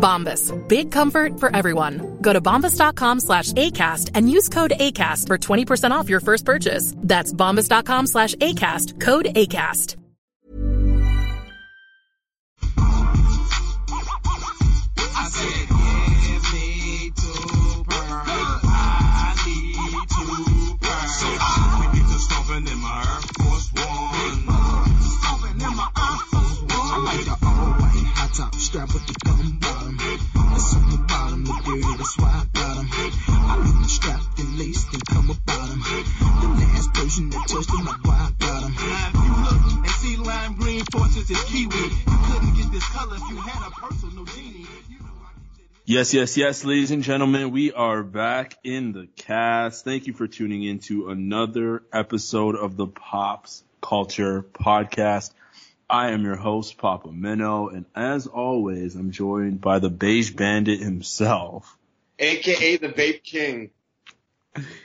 Bombas. Big comfort for everyone. Go to bombas.com slash ACAST and use code ACAST for 20% off your first purchase. That's bombas.com slash ACAST. Code ACAST. I said, give me two pearls. I need two pearls. So we get to stomping in my Air Force One. Stomping in my Air Force One. I like the all white high top strap with the gum bottom. That's on the bottom, that's why I got 'em. I strapped and laced and come about 'em. The last person that touched them, like why I got 'em. Now you look and see lime green is kiwi, you couldn't get this color if you had a personal genie. Yes, yes, yes, ladies and gentlemen, we are back in the cast. Thank you for tuning in to another episode of the Pops Culture Podcast. I am your host, Papa Minnow, and as always, I'm joined by the Beige Bandit himself, AKA the Vape King.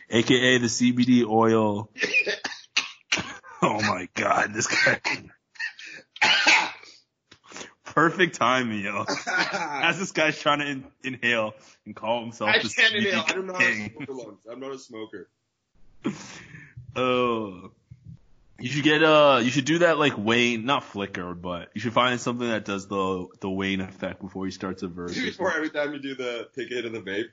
aka the CBD oil. oh my god, this guy. Perfect timing, yo. As this guy's trying to in- inhale and call himself I the can't inhale. I don't know how to king. smoke alone. I'm not a smoker. Oh. You should get uh you should do that like Wayne, not flicker, but you should find something that does the the Wayne effect before he starts a verse. Before every time you do the take it of the vape.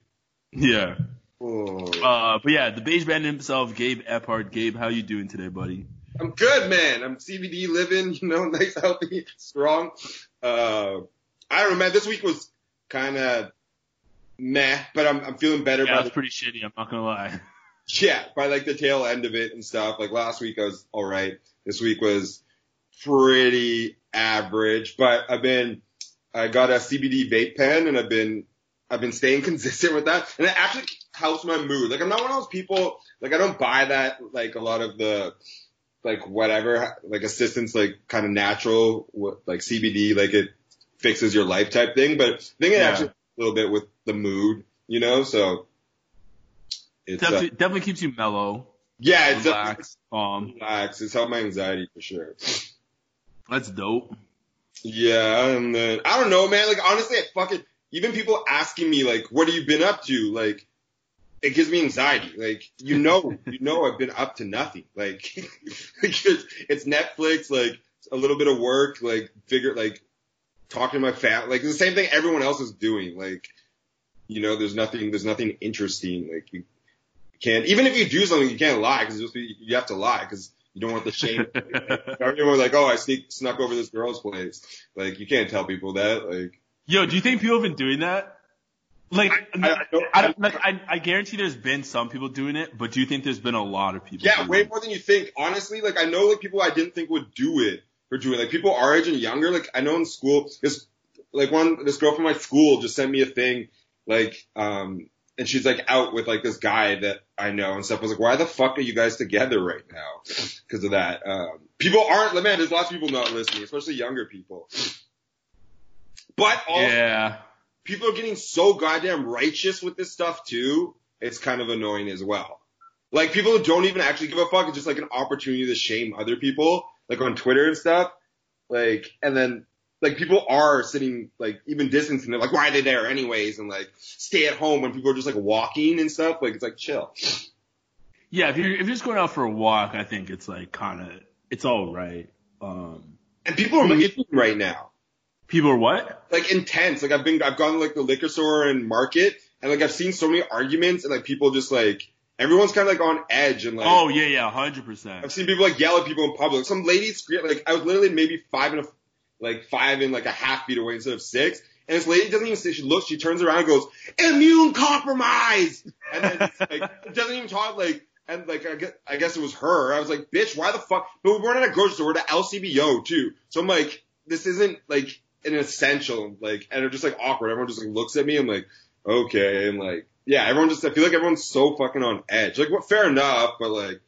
Yeah. Oh. Uh but yeah, the beige band himself, Gabe Ephardt. Gabe, how you doing today, buddy? I'm good, man. I'm CBD living, you know, nice, healthy, strong. Uh, I don't know, man. This week was kind of meh, but I'm I'm feeling better Yeah, by it's the pretty shitty, I'm not gonna lie. yeah by like the tail end of it and stuff. Like last week I was all right. This week was pretty average, but I've been I got a CBD vape pen and I've been I've been staying consistent with that, and it actually helps my mood. Like I'm not one of those people like I don't buy that like a lot of the like whatever like assistance like kind of natural like CBD like it fixes your life type thing, but I think it Yeah. actually a little bit with the mood, you know. So it's uh, Definitely, definitely keeps you mellow, yeah, it's relaxed. Um, relax. It's helped my anxiety for sure. that's dope. Yeah, and then I don't know, man. Like honestly, I fucking even people asking me like, "What have you been up to?" Like, it gives me anxiety. Like, you know, you know, I've been up to nothing. Like, like it's, it's Netflix, like a little bit of work, like figure, like talking to my family, like the same thing everyone else is doing. Like, you know, there's nothing, there's nothing interesting. Like you can't, even if you do something, you can't lie because you have to lie because you don't want the shame. Everyone's like, oh, I sneak, snuck over this girl's place. Like, you can't tell people that. Like, Yo, do you think people have been doing that? Like, I- I I, don't- like, I, I guarantee there's been some people doing it, but do you think there's been a lot of people? yeah, way it? more than you think. Honestly, like, I know like people I didn't think would do it for doing it. Like, people our age and younger. Like, I know in school, this, like one, this girl from my school just sent me a thing, like, um, and she's like out with like this guy that I know and stuff. I was like, why the fuck are you guys together right now? Because of that. Um, people aren't, man, there's lots of people not listening, especially younger people. But also, Yeah. people are getting so goddamn righteous with this stuff too. It's kind of annoying as well. Like people who don't even actually give a fuck. It's just like an opportunity to shame other people, like on Twitter and stuff. Like, and then like people are sitting like even distancing. They're like, why are they there anyways? And like stay at home when people are just like walking and stuff. Like it's like chill. Yeah, if you're if you're just going out for a walk, I think it's like kind of it's all right. Um, And people are meeting right now. people are what? like intense. Like I've been, I've gone to like the liquor store and market, and like I've seen so many arguments and like people just like everyone's kind of like on edge and like. Oh yeah, yeah, hundred percent. I've seen people like yell at people in public. Some lady scream like I was literally maybe five and a like five and like a half feet away instead of six. And this lady doesn't even say she looks, she turns around and goes, immune compromise and then like doesn't even talk like and like I guess, I guess it was her. I was like, bitch, why the fuck but we weren't at a grocery store, we're at LCBO too. So I'm like, this isn't like an essential, like and it's just like awkward. Everyone just like looks at me, I'm like, okay, and like yeah, everyone just I feel like everyone's so fucking on edge. Like what fair enough, but like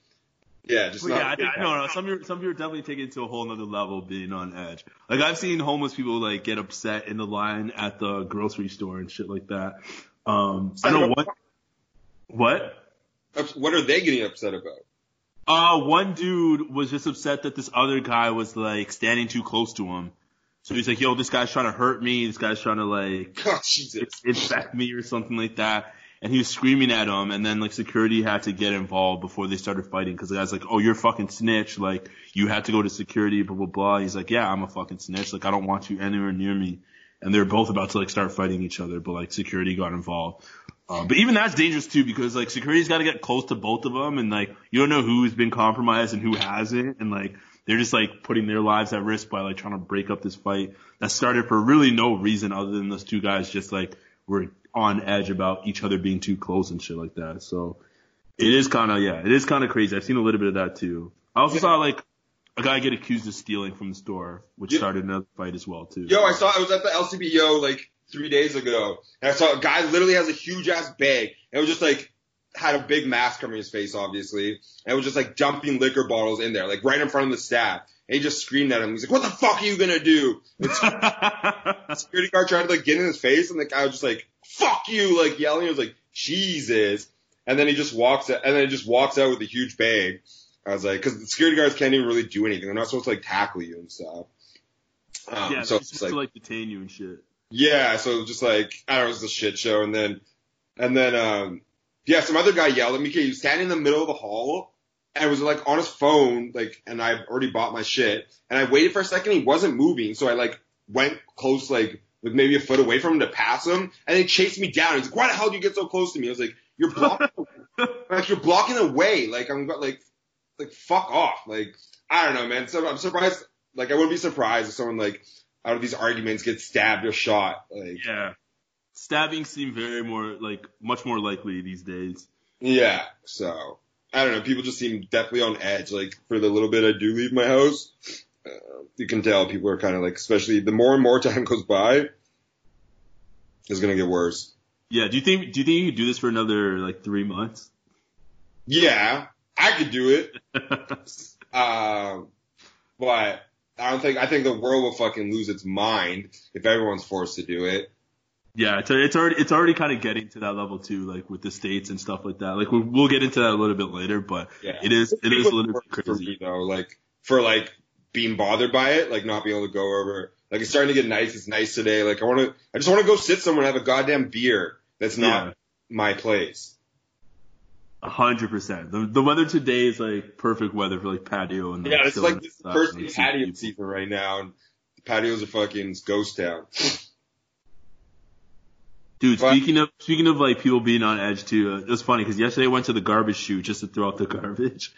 yeah, just yeah, I, I, no, no. Some people, some people are definitely taking it to a whole nother level, being on edge. Like I've seen homeless people like get upset in the line at the grocery store and shit like that. Um, I know what. What? What are they getting upset about? Uh, one dude was just upset that this other guy was like standing too close to him. So he's like, "Yo, this guy's trying to hurt me. This guy's trying to like God, Jesus. infect me or something like that." And he was screaming at him, and then like security had to get involved before they started fighting because the guy's like, "Oh, you're a fucking snitch. Like you had to go to security, blah blah blah." He's like, "Yeah, I'm a fucking snitch. Like I don't want you anywhere near me." And they're both about to like start fighting each other, but like security got involved. Um, but even that's dangerous too because like security's got to get close to both of them, and like you don't know who's been compromised and who hasn't, and like they're just like putting their lives at risk by like trying to break up this fight that started for really no reason other than those two guys just like were on edge about each other being too close and shit like that. So it is kind of yeah, it is kind of crazy. I've seen a little bit of that too. I also saw like a guy get accused of stealing from the store, which Yeah. started another fight as well too. Yo, I saw I was at the LCBO like three days ago, and I saw a guy literally has a huge ass bag. And it was just like had a big mask covering his face, obviously, and it was just like dumping liquor bottles in there, like right in front of the staff. And he just screamed at him. He's like, "What the fuck are you gonna do?" Security guard tried to like get in his face, and the guy was just like, "Fuck you!" like yelling. He was like, "Jesus!" And then he just walks, out, and then he just walks out with a huge bag. I was like, because the security guards can't even really do anything. They're not supposed to like tackle you and stuff. Um, yeah, so it's like, to like detain you and shit. yeah, so it was just like I don't know, it was a shit show, and then and then um yeah, some other guy yelled at me. He was standing in the middle of the hall and was like on his phone, like, and I already bought my shit, and I waited for a second. He wasn't moving, so I like went close, like like maybe a foot away from him to pass him, and he chased me down. He's like, "Why the hell did you get so close to me?" I was like, "You're blocking, like you're blocking the way. Like I'm like like fuck off. Like I don't know, man. So I'm surprised. Like I wouldn't be surprised if someone like out of these arguments gets stabbed or shot. Like Yeah. Stabbings seem very more like much more likely these days. yeah. So I don't know. People just seem definitely on edge. Like for the little bit I do leave my house, uh, you can tell people are kind of like, especially the more and more time goes by, it's gonna get worse. Yeah. Do you think do you think you could do this for another like three months? Yeah, I could do it. Um, but I don't think I think the world will fucking lose its mind if everyone's forced to do it. yeah, it's it's already it's already kind of getting to that level too, like with the states and stuff like that. Like we'll, we'll get into that a little bit later, but Yeah. it is it is a little bit for crazy. me though, like for like being bothered by it, like not being able to go over. Like it's starting to get nice. It's nice today. Like I want to, I just want to go sit somewhere and have a goddamn beer. That's not Yeah. my place. A hundred percent. The the weather today is like perfect weather for like patio and Yeah, it's like this is the stuff first and, day like, patio season right now, and the patios are fucking ghost town. Dude, But- speaking of speaking of like people being on edge too, uh, it was funny because yesterday I went to the garbage chute just to throw out the garbage,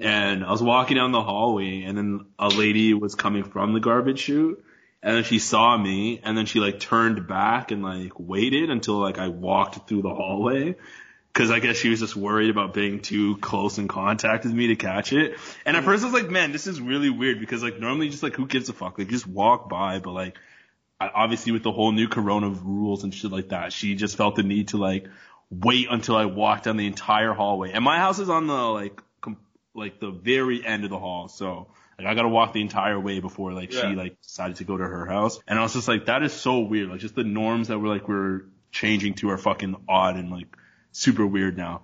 and I was walking down the hallway, and then a lady was coming from the garbage chute, and then she saw me, and then she like turned back and like waited until like I walked through the hallway. Cause I guess she was just worried about being too close in contact with me to catch it. And at first I was like, man, this is really weird because like normally just like who gives a fuck? Like just walk by, but like obviously with the whole new corona rules and shit like that, she just felt the need to like wait until I walked down the entire hallway. And my house is on the like like the very end of the hall, so like I gotta walk the entire way before like Yeah. she like decided to go to her house. And I was just like, that is so weird. Like just the norms that we're like we're changing to are fucking odd and like super weird now.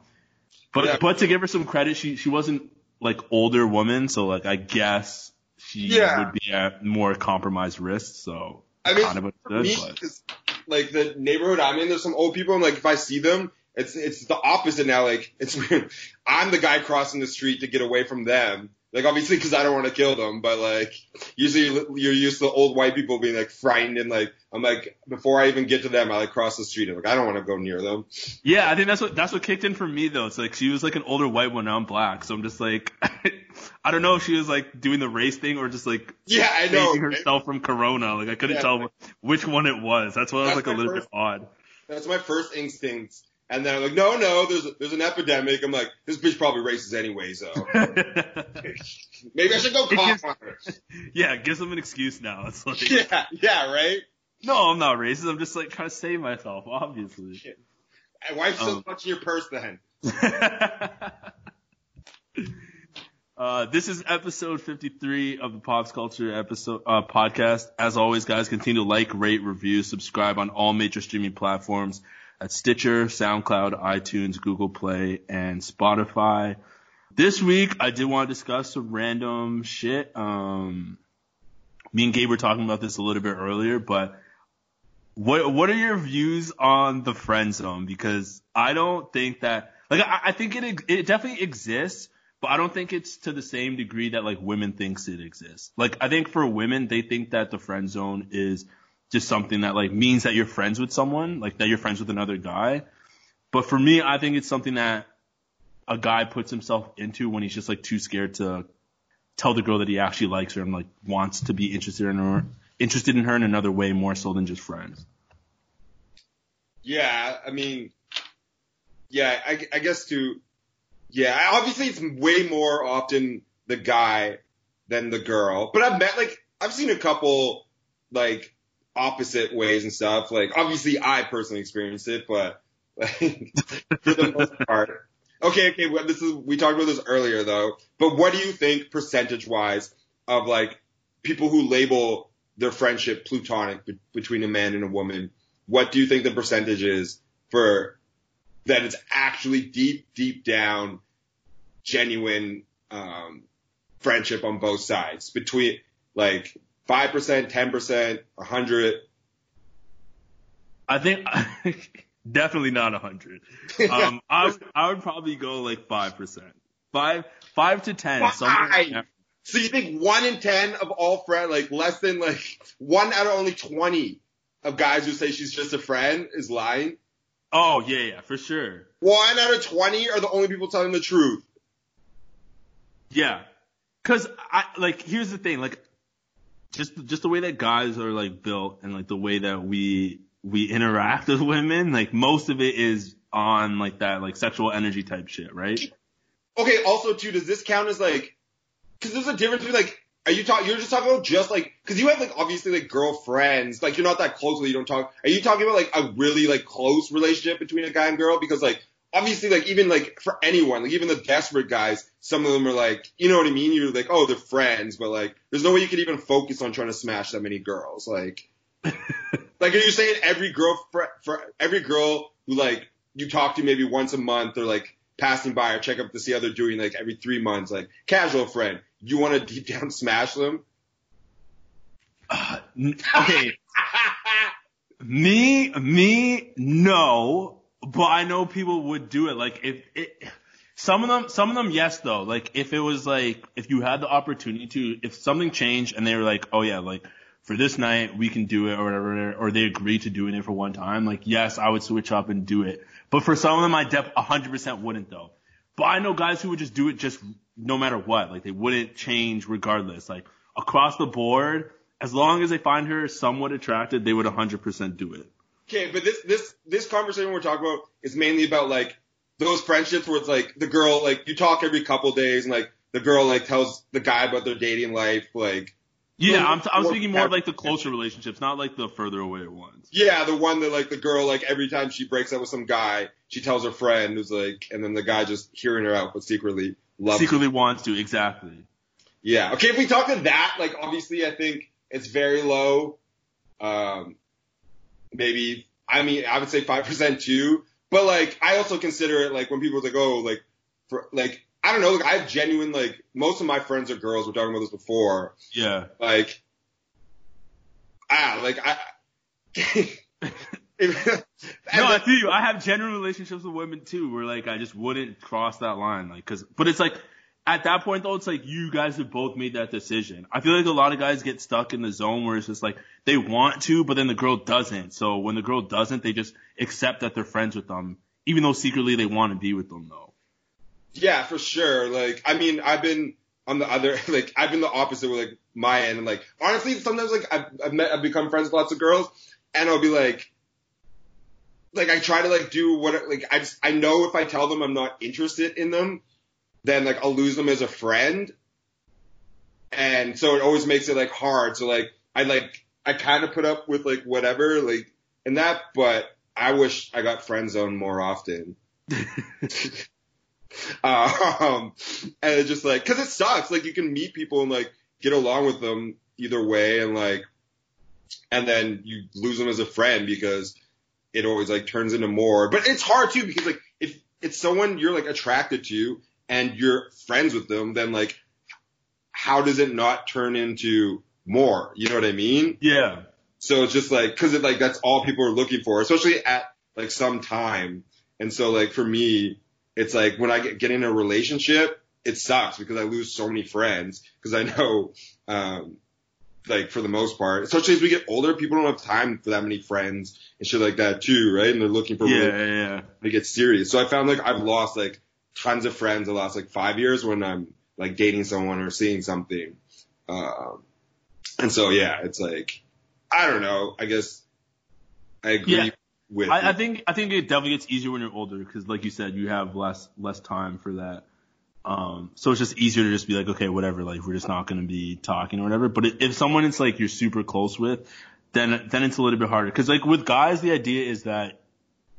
But Yeah. but to give her some credit, she she wasn't like older woman, so like I guess she Yeah. would be at more compromised risk. So I mean, kind of understood, me, but like the neighborhood I'm in, there's some old people, and like if I see them, it's it's the opposite now. Like it's weird. I'm the guy crossing the street to get away from them, Like obviously because I don't want to kill them, but like usually you're used to old white people being like frightened and like I'm like before I even get to them I like cross the street. I'm like I don't want to go near them. Yeah, I think that's what that's what kicked in for me though. It's like she was like an older white one, now I'm black, so I'm just like I don't know if she was like doing the race thing or just like Yeah, I know. herself from Corona. Like I couldn't Yeah. tell which one it was. That's why I was like a little first- bit odd. That's my first instinct. And then I'm like, no, no, there's there's an epidemic. I'm like, this bitch probably racist anyway, so maybe I should go cough on her. yeah, gives them an excuse now. It's like, Yeah, yeah, right. no, I'm not racist. I'm just like trying to save myself, obviously. And why so Um, much in your purse then? uh, this is episode 53 of the Pops Culture episode uh, podcast. As always, guys, continue to like, rate, review, subscribe on all major streaming platforms at Stitcher, SoundCloud, iTunes, Google Play, and Spotify. This week, I did want to discuss some random shit. Um, me and Gabe were talking about this a little bit earlier, but what what are your views on the friend zone? Because I don't think that like I, I think it it definitely exists, but I don't think it's to the same degree that like women thinks it exists. Like I think for women, they think that the friend zone is just something that like means that you're friends with someone, like that you're friends with another guy. But for me, I think it's something that a guy puts himself into when he's just like too scared to tell the girl that he actually likes her and like wants to be interested in her, interested in her in another way more so than just friends. Yeah, I mean, yeah, I, I guess to, yeah, obviously it's way more often the guy than the girl. But I've met like I've seen a couple like opposite ways and stuff. Like obviously I personally experienced it, but like for the most part. Okay, okay, well, this is we talked about this earlier though. But what do you think percentage wise of like people who label their friendship plutonic be- between a man and a woman? What do you think the percentage is for that it's actually deep, deep down, genuine um, friendship on both sides between like five percent, ten percent, a hundred. I think definitely not a hundred. Um, I would, I would probably go like five percent, five five to ten. somewhere in there. So you think one in ten of all friends, like less than like one out of only twenty of guys who say she's just a friend is lying? Oh yeah, yeah, for sure. One out of twenty are the only people telling the truth. Yeah, cause I like here's the thing, like just just the way that guys are like built and like the way that we we interact with women, like most of it is on like that like sexual energy type shit, right? Okay, also too, does this count as like, cause there's a difference between like, are you talking, you're just talking about just like, cause you have like obviously like girlfriends, like you're not that close with you don't talk, are you talking about like a really like close relationship between a guy and girl? Because like, obviously like even like for anyone, like even the desperate guys, some of them are like, you know what I mean? You're like, oh, they're friends, but like, there's no way you could even focus on trying to smash that many girls. Like, like are you saying every girl, for, for every girl who like you talk to maybe once a month or like passing by or check up to see how they're doing like every three months, like casual friend, you want to deep down smash them? Uh, n- Okay, me me no, but I know people would do it. Like if it. Some of them, some of them, yes, though. Like, if it was like, if you had the opportunity to, if something changed and they were like, oh yeah, like, for this night we can do it or whatever, or they agreed to doing it for one time, like yes, I would switch up and do it. But for some of them, I def 100% wouldn't though. But I know guys who would just do it just no matter what. Like they wouldn't change regardless. Like across the board, as long as they find her somewhat attractive, they would 100% do it. Okay, but this this this conversation we're talking about is mainly about like those friendships where it's like the girl like you talk every couple days and like the girl like tells the guy about their dating life like Yeah, I'm, t- I'm speaking more of like the closer relationships, not like the further away ones. yeah the one that like the girl like every time she breaks up with some guy she tells her friend who's like and then the guy just hearing her out but secretly loves her. Secretly wants to, exactly. Yeah. Okay, if we talk to that, like obviously I think it's very low. Um maybe I mean I would say five percent too. But like I also consider it like when people are like, oh, like for like I don't know, like I have genuine like most of my friends are girls, we're talking about this before. Yeah. Like ah, like I No, I feel you. I have genuine relationships with women too, where like I just wouldn't cross that line, like, cause, but it's like, at that point though, it's like you guys have both made that decision. I feel like a lot of guys get stuck in the zone where it's just like they want to, but then the girl doesn't. So when the girl doesn't, they just accept that they're friends with them, even though secretly they want to be with them though. Yeah, for sure. Like, I mean, I've been on the other, like, I've been the opposite with like my end. And like, honestly, sometimes like I've, I've met, I've become friends with lots of girls, and I'll be like, like I try to like do what, like I just, I know if I tell them I'm not interested in them, then like I'll lose them as a friend, and so it always makes it like hard. So like I like I kind of put up with like whatever like and that, but I wish I got friend zoned more often. um, and it's just like, cause it sucks. Like you can meet people and like get along with them either way and like, and then you lose them as a friend because it always like turns into more, but it's hard too because like if it's someone you're like attracted to and you're friends with them, then like, how does it not turn into more? You know what I mean? Yeah. So it's just like, cause it like, that's all people are looking for, especially at like some time. And so like for me, it's like when I get, get in a relationship, it sucks because I lose so many friends because I know, um, like for the most part, especially as we get older, people don't have time for that many friends and shit like that too, right? And they're looking for Yeah, really yeah, yeah. to get serious. So I found like I've lost like tons of friends the last like five years when I'm like dating someone or seeing something. Um, and so yeah, it's like I don't know. I guess I agree Yeah. with. I, I think I think it definitely gets easier when you're older because, like you said, you have less less time for that. Um, so it's just easier to just be like, okay, whatever, like we're just not going to be talking or whatever. But if someone it's like you're super close with, then then it's a little bit harder because like with guys, the idea is that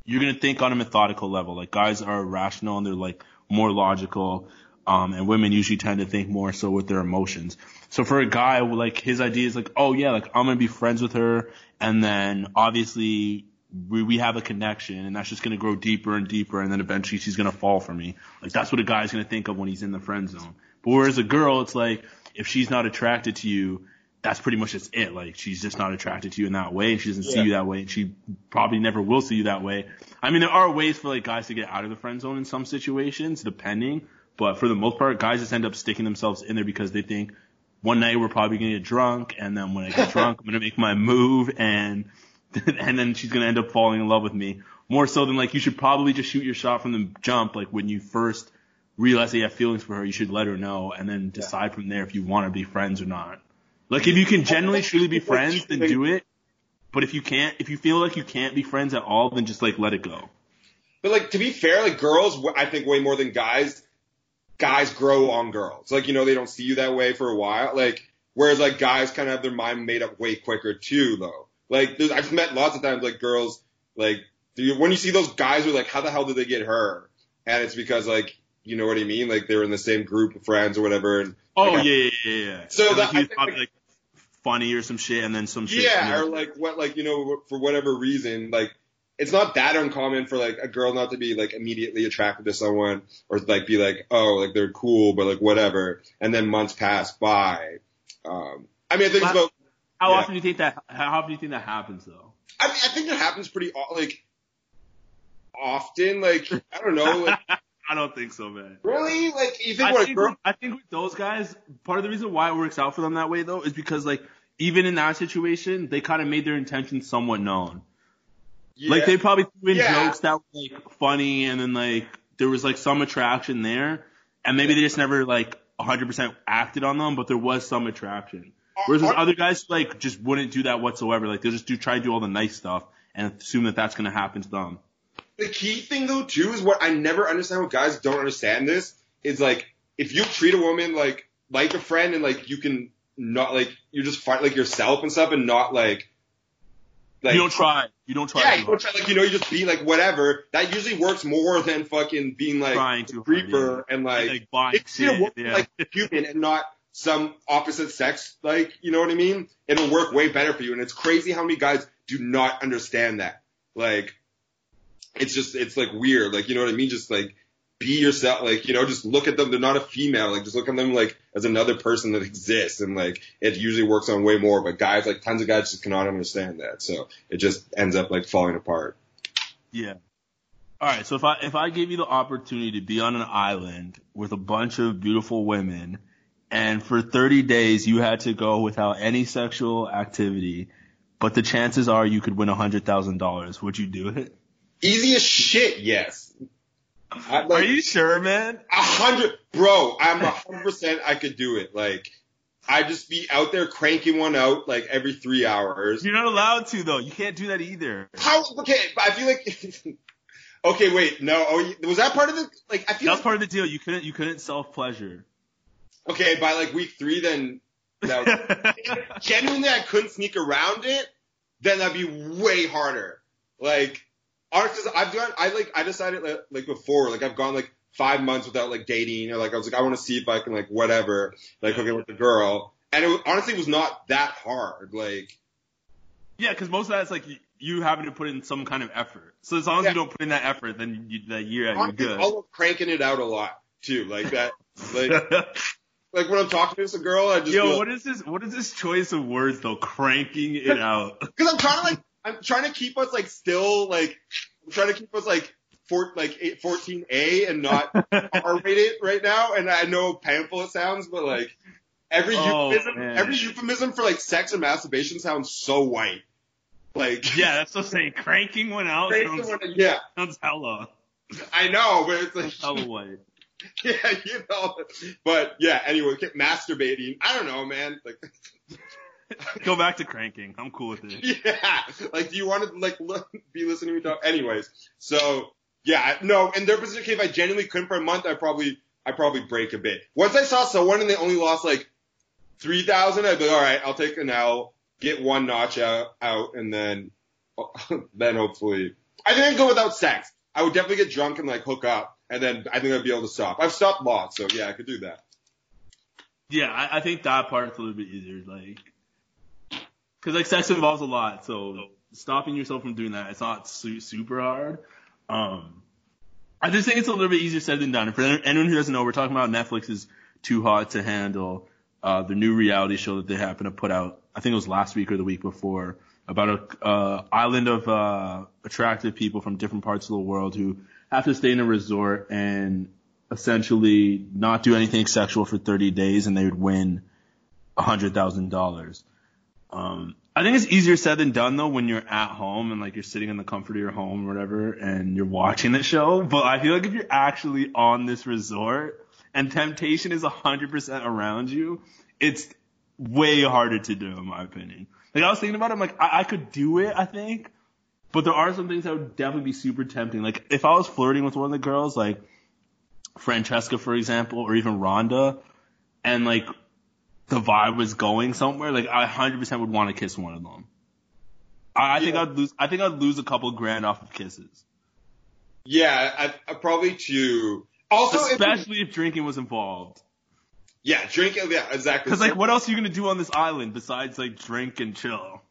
you're gonna think on a methodical level. Like guys are rational and they're like more logical. Um, and women usually tend to think more so with their emotions. So for a guy, like his idea is like, oh yeah, like I'm gonna be friends with her, and then obviously we we have a connection, and that's just gonna grow deeper and deeper, and then eventually she's gonna fall for me. Like that's what a guy's gonna think of when he's in the friend zone. But whereas a girl, it's like if she's not attracted to you, that's pretty much just it. Like she's just not attracted to you in that way, and she doesn't see you that way, and she probably never will see you that way. I mean, there are ways for like guys to get out of the friend zone in some situations, depending. But for the most part, guys just end up sticking themselves in there because they think one night we're probably gonna get drunk, and then when I get drunk, I'm gonna make my move, and and then she's gonna end up falling in love with me. More so than like you should probably just shoot your shot from the jump. Like when you first realize that you have feelings for her, you should let her know, and then decide from there if you want to be friends or not. Like if you can genuinely truly be friends, then do it. But if you can't, if you feel like you can't be friends at all, then just like let it go. But like to be fair, like girls, I think way more than guys. Guys grow on girls. Like you know they don't see you that way for a while. Like whereas like guys kind of have their mind made up way quicker too, though. Like there's, I've met lots of times like girls like do you, when you see those guys who are like how the hell did they get her? And it's because like you know what I mean. Like they were in the same group of friends or whatever. And Oh like, yeah, yeah, yeah, yeah. So And, that- like, he I was think, probably like- like funny or some shit, and then some shit. Yeah, you or like what, like you know, for whatever reason, like it's not that uncommon for like a girl not to be like immediately attracted to someone or like be like, oh, like they're cool, but like whatever, and then months pass by. Um, I mean, I think it's about. how yeah. often do you think that? How often do you think that happens though? I mean, I think it happens pretty o- like often. Like I don't know, like I don't think so, man. really, like you think I think, girl. with, I think with those guys, part of the reason why it works out for them that way though is because like even in that situation, they kind of made their intentions somewhat known. Yeah, Like they probably threw in Yeah. jokes that were like funny, and then like there was like some attraction there, and maybe they just never like 100% acted on them, but there was some attraction. Whereas with other guys like just wouldn't do that whatsoever. Like they'll just do try to do all the nice stuff and assume that that's gonna happen to them. The key thing though too is what I never understand what guys don't understand this is like if you treat a woman like like a friend and like you can not like you just fight like yourself and stuff and not like like you don't try. You don't try. yeah you don't try like you know you just be like whatever that usually works more than fucking being like Trying hard, creeper yeah. and like, like buying you a woman Yeah. like human and not some opposite sex like you know what I mean it'll work way better for you and it's crazy how many guys do not understand that like it's just it's like weird. Like you know what I mean? Just like be yourself. Like you know just look at them. They're not a female. Like just look at them like as another person that exists. And like it usually works on way more. But guys like tons of guys just cannot understand that. So it just ends up like falling apart. Yeah. All right, so if I if I gave you the opportunity to be on an island with a bunch of beautiful women, and for 30 days you had to go without any sexual activity, but the chances are you could win hundred thousand dollars, would you do it? Easy as shit, yes. I, Are you sure, man? A hundred, bro. I'm a hundred percent. I could do it. Like, I'd just be out there cranking one out like every three hours. You're not allowed to though. You can't do that either. How? Okay, but I feel like. okay, wait. No. Oh, was that part of the? Like, I feel That's like. part of the deal. You couldn't you couldn't self pleasure. Okay, by like week three, then. That was, genuinely, I couldn't sneak around it. Then that'd be way harder. Like, honestly, I've done. I like. I decided like, like before. Like, I've gone like five months without like dating, or like I was like, I want to see if I can like whatever, like okay with the girl. And it was, honestly was not that hard. Like, Yeah, because most of that is like you, having to put in some kind of effort. So as long as Yeah. you don't put in that effort, then you, that year you're good. I love cranking it out a lot too. Like that. Like, like when I'm talking to this girl, I just Yo, feel- what is this? What is this choice of words though? Cranking it out. Because I'm trying to like, I'm trying to keep us like still like, I'm trying to keep us like, four, like eight, 14A and not R rated right now. And I know painful it sounds, but like every Oh, euphemism, man. every euphemism for like sex and masturbation sounds so white. Like, yeah, that's what I'm saying. Cranking one out crazy sounds, when- yeah, sounds hella, I know, but it's like, hella white. yeah, you know, but yeah, anyway, keep masturbating. I don't know, man. Like, Go back to cranking. I'm cool with it. Yeah, like, do you want to like look, be listening to me talk? Anyways, so yeah, no. In their position, if I genuinely couldn't for a month, I probably, I probably break a bit. Once I saw someone and they only lost like three thousand, I'd be like, all right, I'll take an L, get one notch out, out, and then, then hopefully, I think I'd go without sex. I would definitely get drunk and like hook up, and then I think I'd be able to stop. I've stopped lots, so yeah, I could do that. Yeah, I, I think that part's a little bit easier. Like, cause like sex involves a lot, so stopping yourself from doing that, it's not su- super hard. Um, I just think it's a little bit easier said than done. And for anyone who doesn't know, we're talking about Netflix's Too Hot to Handle, uh, the new reality show that they happen to put out. I think it was last week or the week before about a uh, island of uh, attractive people from different parts of the world who have to stay in a resort and essentially not do anything sexual for 30 days and they would win $100,000. Um, I think it's easier said than done though when you're at home and like you're sitting in the comfort of your home or whatever and you're watching the show. But I feel like if you're actually on this resort and temptation is 100% around you, it's way harder to do in my opinion. Like I was thinking about it, I'm like, I, I could do it, I think. But there are some things that would definitely be super tempting. Like if I was flirting with one of the girls, like Francesca, for example, or even Rhonda, and like the vibe was going somewhere, like I 100% would want to kiss one of them. I, I think I'd lose. I think I'd lose a couple grand off of kisses, Yeah, I, I probably too. Also, if- especially if drinking was involved. yeah, drink. Yeah, exactly. Because like, what else are you gonna do on this island besides like drink and chill?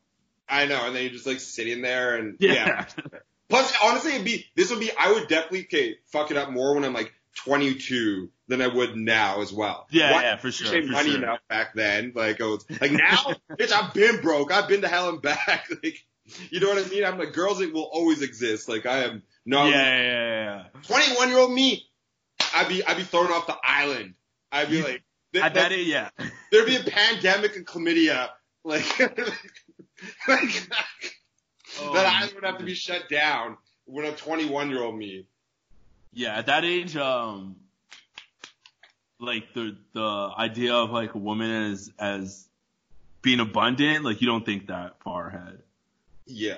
I know, and then you're just like sitting there and Yeah. yeah. Plus, honestly, it'd be this would be I would definitely okay, fuck it up more when I'm like 22 than I would now as well. Yeah, Why- yeah, for sure, Save money sure. enough back then, like oh, like now, bitch, I've been broke. I've been to hell and back. Like, you know what I mean? I'm like, girls it will always exist. Like, I am not. yeah, yeah, yeah. 21 year old me, I'd be I'd be thrown off the island. I'd be like, th- At that age, yeah. there'd be a pandemic of chlamydia. Like, like Oh, that island would have to be shut down when a 21 year old me. Yeah, at that age, um, like the the idea of like a woman as as being abundant, like you don't think that far ahead. Yeah.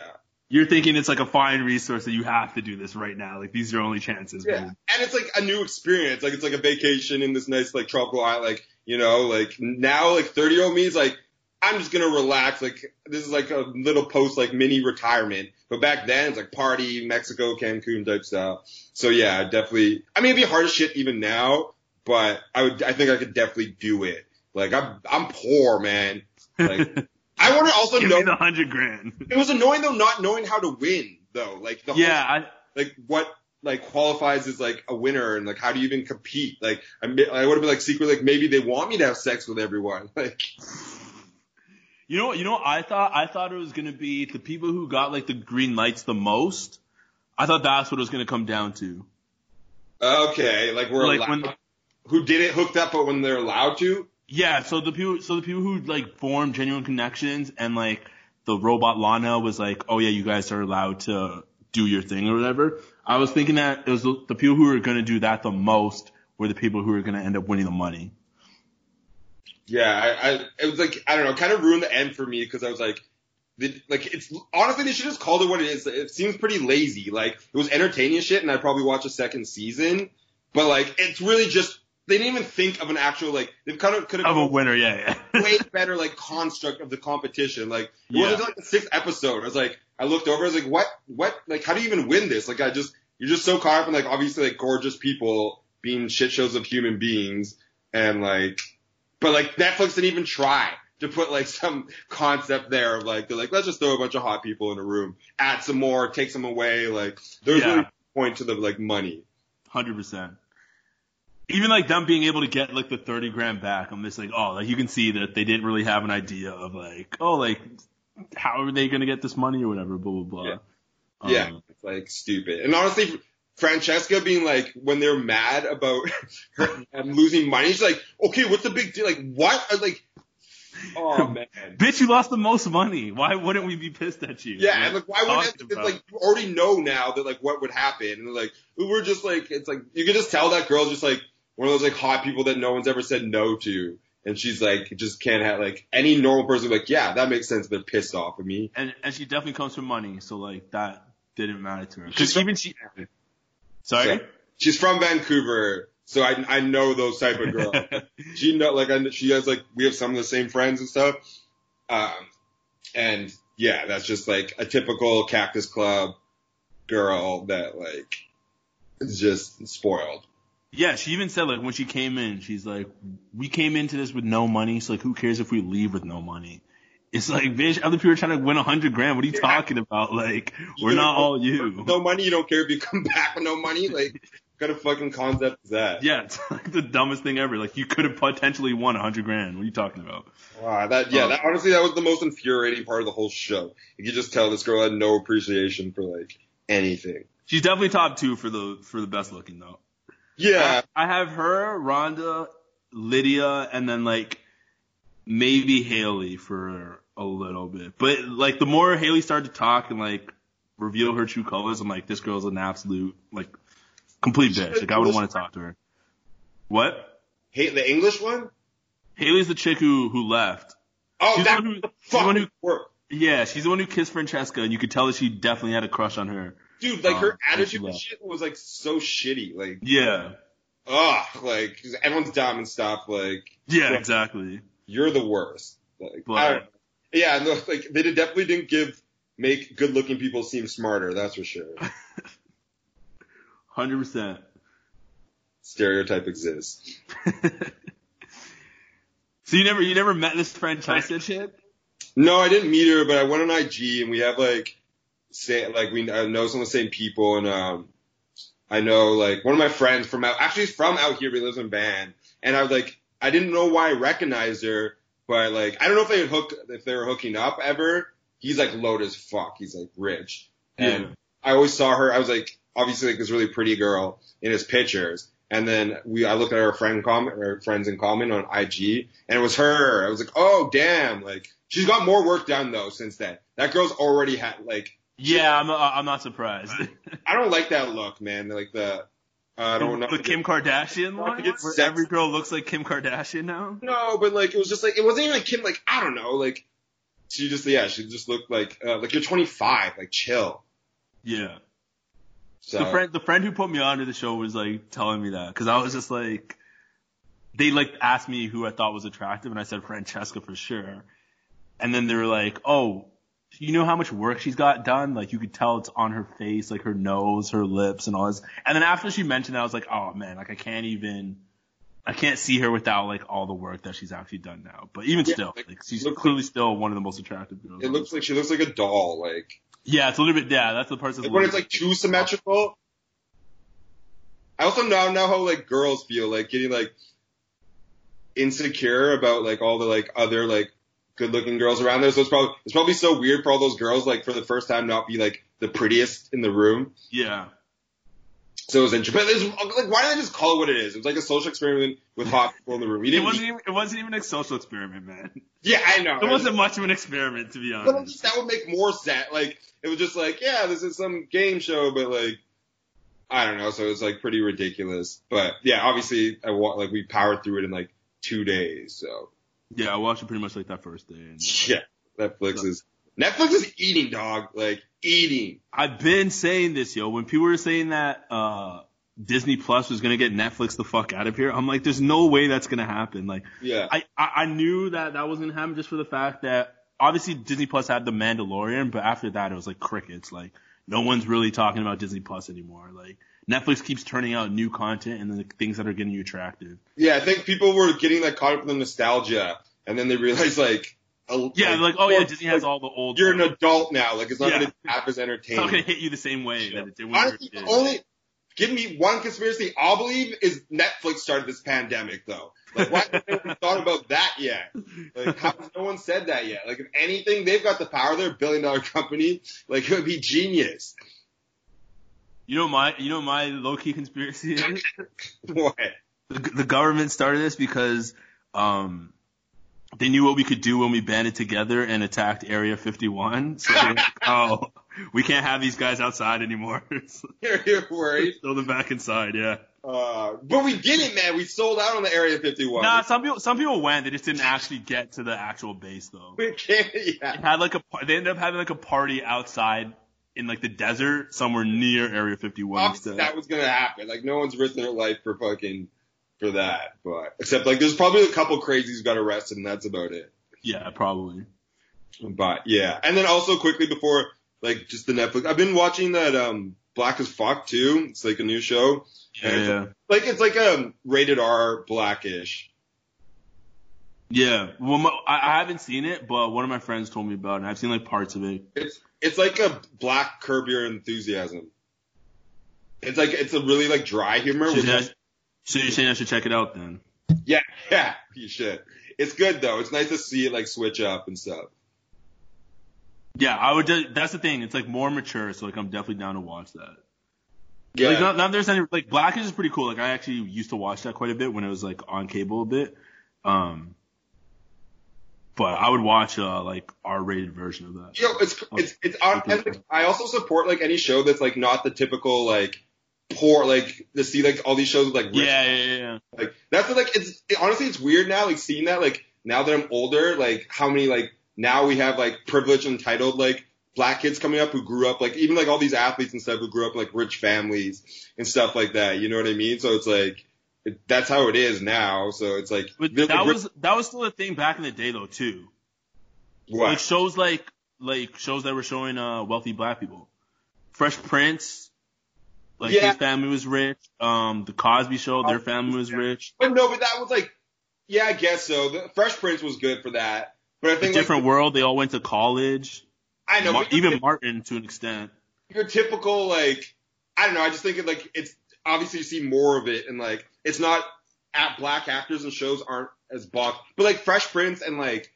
You're thinking it's like a fine resource that you have to do this right now. Like these are your only chances. Yeah. man. And it's like a new experience. Like it's like a vacation in this nice like tropical island. Like, you know, like now like 30 year old me is like, I'm just gonna relax. Like this is like a little post like mini retirement. But back then it's like party, Mexico, Cancun type stuff. So yeah, definitely. I mean, it'd be hard as shit even now, but I would, I think I could definitely do it. Like I'm, I'm poor, man. Like I want to also Give know. the hundred grand. it was annoying though not knowing how to win though. Like the whole yeah, I, like what like qualifies as like a winner and like how do you even compete? Like I, I would have been like secretly like maybe they want me to have sex with everyone. Like You know, you know, what I thought I thought it was gonna be the people who got like the green lights the most. I thought that's what it was gonna come down to. Okay, like we're Like allowed, when- who did it hooked up, but when they're allowed to. Yeah, so the people, so the people who like formed genuine connections and like the robot Lana was like, oh yeah, you guys are allowed to do your thing or whatever. I was thinking that it was the the people who were gonna do that the most were the people who were gonna end up winning the money. Yeah, I, I it was like I don't know, kind of ruined the end for me because I was like, the, like it's honestly they should just called it what it is. It seems pretty lazy. Like it was entertaining shit, and I'd probably watch a second season. But like it's really just they didn't even think of an actual like they've kind of could have Of a winner, yeah, yeah. way better like construct of the competition. Like it Yeah. wasn't like the sixth episode. I was like, I looked over, I was like, what, what, like, how do you even win this? Like, I just, you're just so caught up in like obviously like gorgeous people being shit shows of human beings, and like, but like Netflix didn't even try to put like some concept there of like they're like let's just throw a bunch of hot people in a room, add some more, take some away. Like there's Yeah. really no point to the like money. Hundred percent. Even like them being able to get like the thirty grand back, I'm just like, oh, like you can see that they didn't really have an idea of like, oh, like how are they gonna get this money or whatever, blah blah blah. Yeah. Um, Yeah, it's like stupid. And honestly, Francesca being like, when they're mad about her losing money, she's like, okay, what's the big deal? Like, what? I was like, oh man. Bitch, you lost the most money. Why wouldn't we be pissed at you? Yeah, and like, why would Talking it, it's like, you already know now that like what would happen. And like, we're just like, it's like, you can just tell that girl's just like one of those like hot people that no one's ever said no to. And she's like, just can't have like any normal person like, yeah, that makes sense. They're pissed off at me. and and she definitely comes from money, so like that didn't matter to her. Because even she, sorry. So- she's from Vancouver, so I I know those type of girls. she know like I, she has like we have some of the same friends and stuff. Um, and yeah, that's just like a typical Cactus Club girl that like is just spoiled. Yeah, she even said like when she came in, she's like, "We came into this with no money, so like, who cares if we leave with no money?" It's like, bitch, other people are trying to win a hundred grand. What are you Yeah. talking about? Like, we're not all you. No money, you don't care if you come back with no money. Like, what kind of fucking concept is that? Yeah, it's like the dumbest thing ever. Like, you could have potentially won a hundred grand. What are you talking about? Wow, that yeah, Oh. that honestly that was the most infuriating part of the whole show. You could just tell this girl had no appreciation for like anything. She's definitely top two for the for the best looking though. Yeah, I have her, Rhonda, Lydia, and then like maybe Haley for a little bit. But like the more Haley started to talk and like reveal her true colors, I'm like, this girl's an absolute like complete bitch. Like I wouldn't want to talk to her. What? hey, the English one. Haley's the chick who who left. Oh, She's that the one who- the she's the one fucking who- work. Yeah, she's the one who kissed Francesca, and you could tell that she definitely had a crush on her. Dude, like Um, her attitude and shit was like so shitty. Like, Yeah. ugh, like everyone's dumb and stuff. Like, Yeah, exactly. You're the worst. Like, But- yeah, no, like they did, definitely didn't give make good looking people seem smarter. That's for sure. Hundred percent. Stereotype exists. So you never you never met this Francesca chick? No, I didn't meet her, but I went on IG and we have like, say, like we I know some of the same people and um, I know like one of my friends from out actually he's from out here, but he lives in Van, and I was like I didn't know why I recognized her, but like I don't know if they had hooked if they were hooking up ever. He's like low as fuck. He's like rich, and Yeah. I always saw her. I was like obviously like this really pretty girl in his pictures. And then we, I looked at our friend comment, or friends in common on IG, and it was her. I was like, oh damn, like she's got more work done though since then. That girl's already had like, Yeah, I'm I'm not surprised. I don't like that look, man. Like the, uh, I don't know. The Kim Kardashian line, where every girl looks like Kim Kardashian now. No, but like it was just like it wasn't even like Kim. Like I don't know, like she just yeah, she just looked like uh, like you're 25, like chill. Yeah. So The friend the friend who put me onto the show was like telling me that because I was just like, they like asked me who I thought was attractive and I said Francesca for sure, and then they were like, oh. You know how much work she's got done? Like you could tell it's on her face, like her nose, her lips, and all this. And then after she mentioned it, I was like, oh man, like I can't even, I can't see her without like all the work that she's actually done now. But even Yeah, still, like, like she's clearly still one of the most attractive girls. it looks like she looks like a doll. Like Yeah, it's a little bit. Yeah, that's the part. that's Like when it's like too symmetrical. I also now know how like girls feel like getting like insecure about like all the like other like good looking girls around there. So it's probably it's probably so weird for all those girls like for the first time not be like the prettiest in the room. Yeah. So it was interesting. But like, why didn't they just call it what it is? It was like a social experiment with hot people in the room. It wasn't even it wasn't even a social experiment, man. yeah, I know. It wasn't much of an experiment, to be But honest. that would make more sense. Like it was just like, yeah, this is some game show, but like, I don't know. So it was like pretty ridiculous. But yeah, obviously, I wa- like we powered through it in like two days. So Yeah, I watched it pretty much like that first day. And yeah, Netflix is Netflix is eating, dog. Like eating. I've been saying this, yo. When people were saying that uh Disney Plus was gonna get Netflix the fuck out of here, I'm like, there's no way that's gonna happen. Like, Yeah. I, I, I knew that that was gonna happen just for the fact that obviously Disney Plus had The Mandalorian, but after that it was like crickets. Like, no one's really talking about Disney Plus anymore. Like, Netflix keeps turning out new content and the things that are getting you attracted. Yeah, I think people were getting like caught up in the nostalgia, and then they realized like, a, Yeah, like, oh yeah, Disney has all the old. You're an adult now. Like it's not Yeah. going to be half as it's not entertaining. gonna hit you the same way that it did when you were a Honestly, the only give me one conspiracy I'll believe is Netflix started this pandemic though. Like why haven't we thought about that yet? Like how has no one said that yet? Like if anything, they've got the power. They're a billion dollar company. Like it would be genius. You know my, you know my low key conspiracy is. What? the, the government started this because um they knew what we could do when we banded together and attacked Area 51. So like, oh, we can't have these guys outside anymore. You're worried. Throw them back inside, yeah. Uh, but we didn't, man. We sold out on the Area 51. Nah, some people some people went. They just didn't actually get to the actual base though. we can't. Yeah. They had like a they ended up having like a party outside in like the desert somewhere near Area 51 Obviously, instead. that was gonna happen. Like no one's risking their life for fucking for that. But except like there's probably a couple crazies who got arrested, and that's about it. Yeah, probably. But yeah, and then also quickly before like just the Netflix, I've been watching that um Black as Fuck too. It's like a new show. And it's Yeah. like it's like a rated R blackish. Yeah. Well, my, I, I haven't seen it, but one of my friends told me about it. and I've seen like parts of it. It's it's like a black Curb Your Enthusiasm. It's like it's a really like dry humor. So you're so you're saying I should check it out then? yeah, yeah, you should. It's good though. It's nice to see it like switch up and stuff. Yeah, I would. Just, that's the thing. It's like more mature, so like I'm definitely down to watch that. Yeah, Like not, not there's any like Blackish is pretty cool. Like I actually used to watch that quite a bit when it was like on cable a bit. Um, but I would watch uh like R-rated version of that. Yo, it's it's it's and like, I also support like any show that's like not the typical like poor like to see like all these shows with like rich, Yeah, yeah, yeah. yeah. like that's what, like it's it, honestly it's weird now like seeing that like now that I'm older like how many like now we have like privileged entitled like black kids coming up who grew up like even like all these athletes and stuff who grew up in, like rich families and stuff like that you know what I mean so it's like it, that's how it is now so it's like But that the- was that was still a thing back in the day though too. what Like shows like like shows that were showing uh wealthy black people. Fresh Prince, like Yeah. his family was rich. Um, the Cosby Show, their family was rich. but no but that was like yeah I guess so the Fresh Prince was good for that but I A think different like, world. They all went to college. I know even Martin to an extent. your typical like I don't know. I just think it like it's obviously you see more of it and like it's not at black actors and shows aren't as box, but like Fresh Prince and like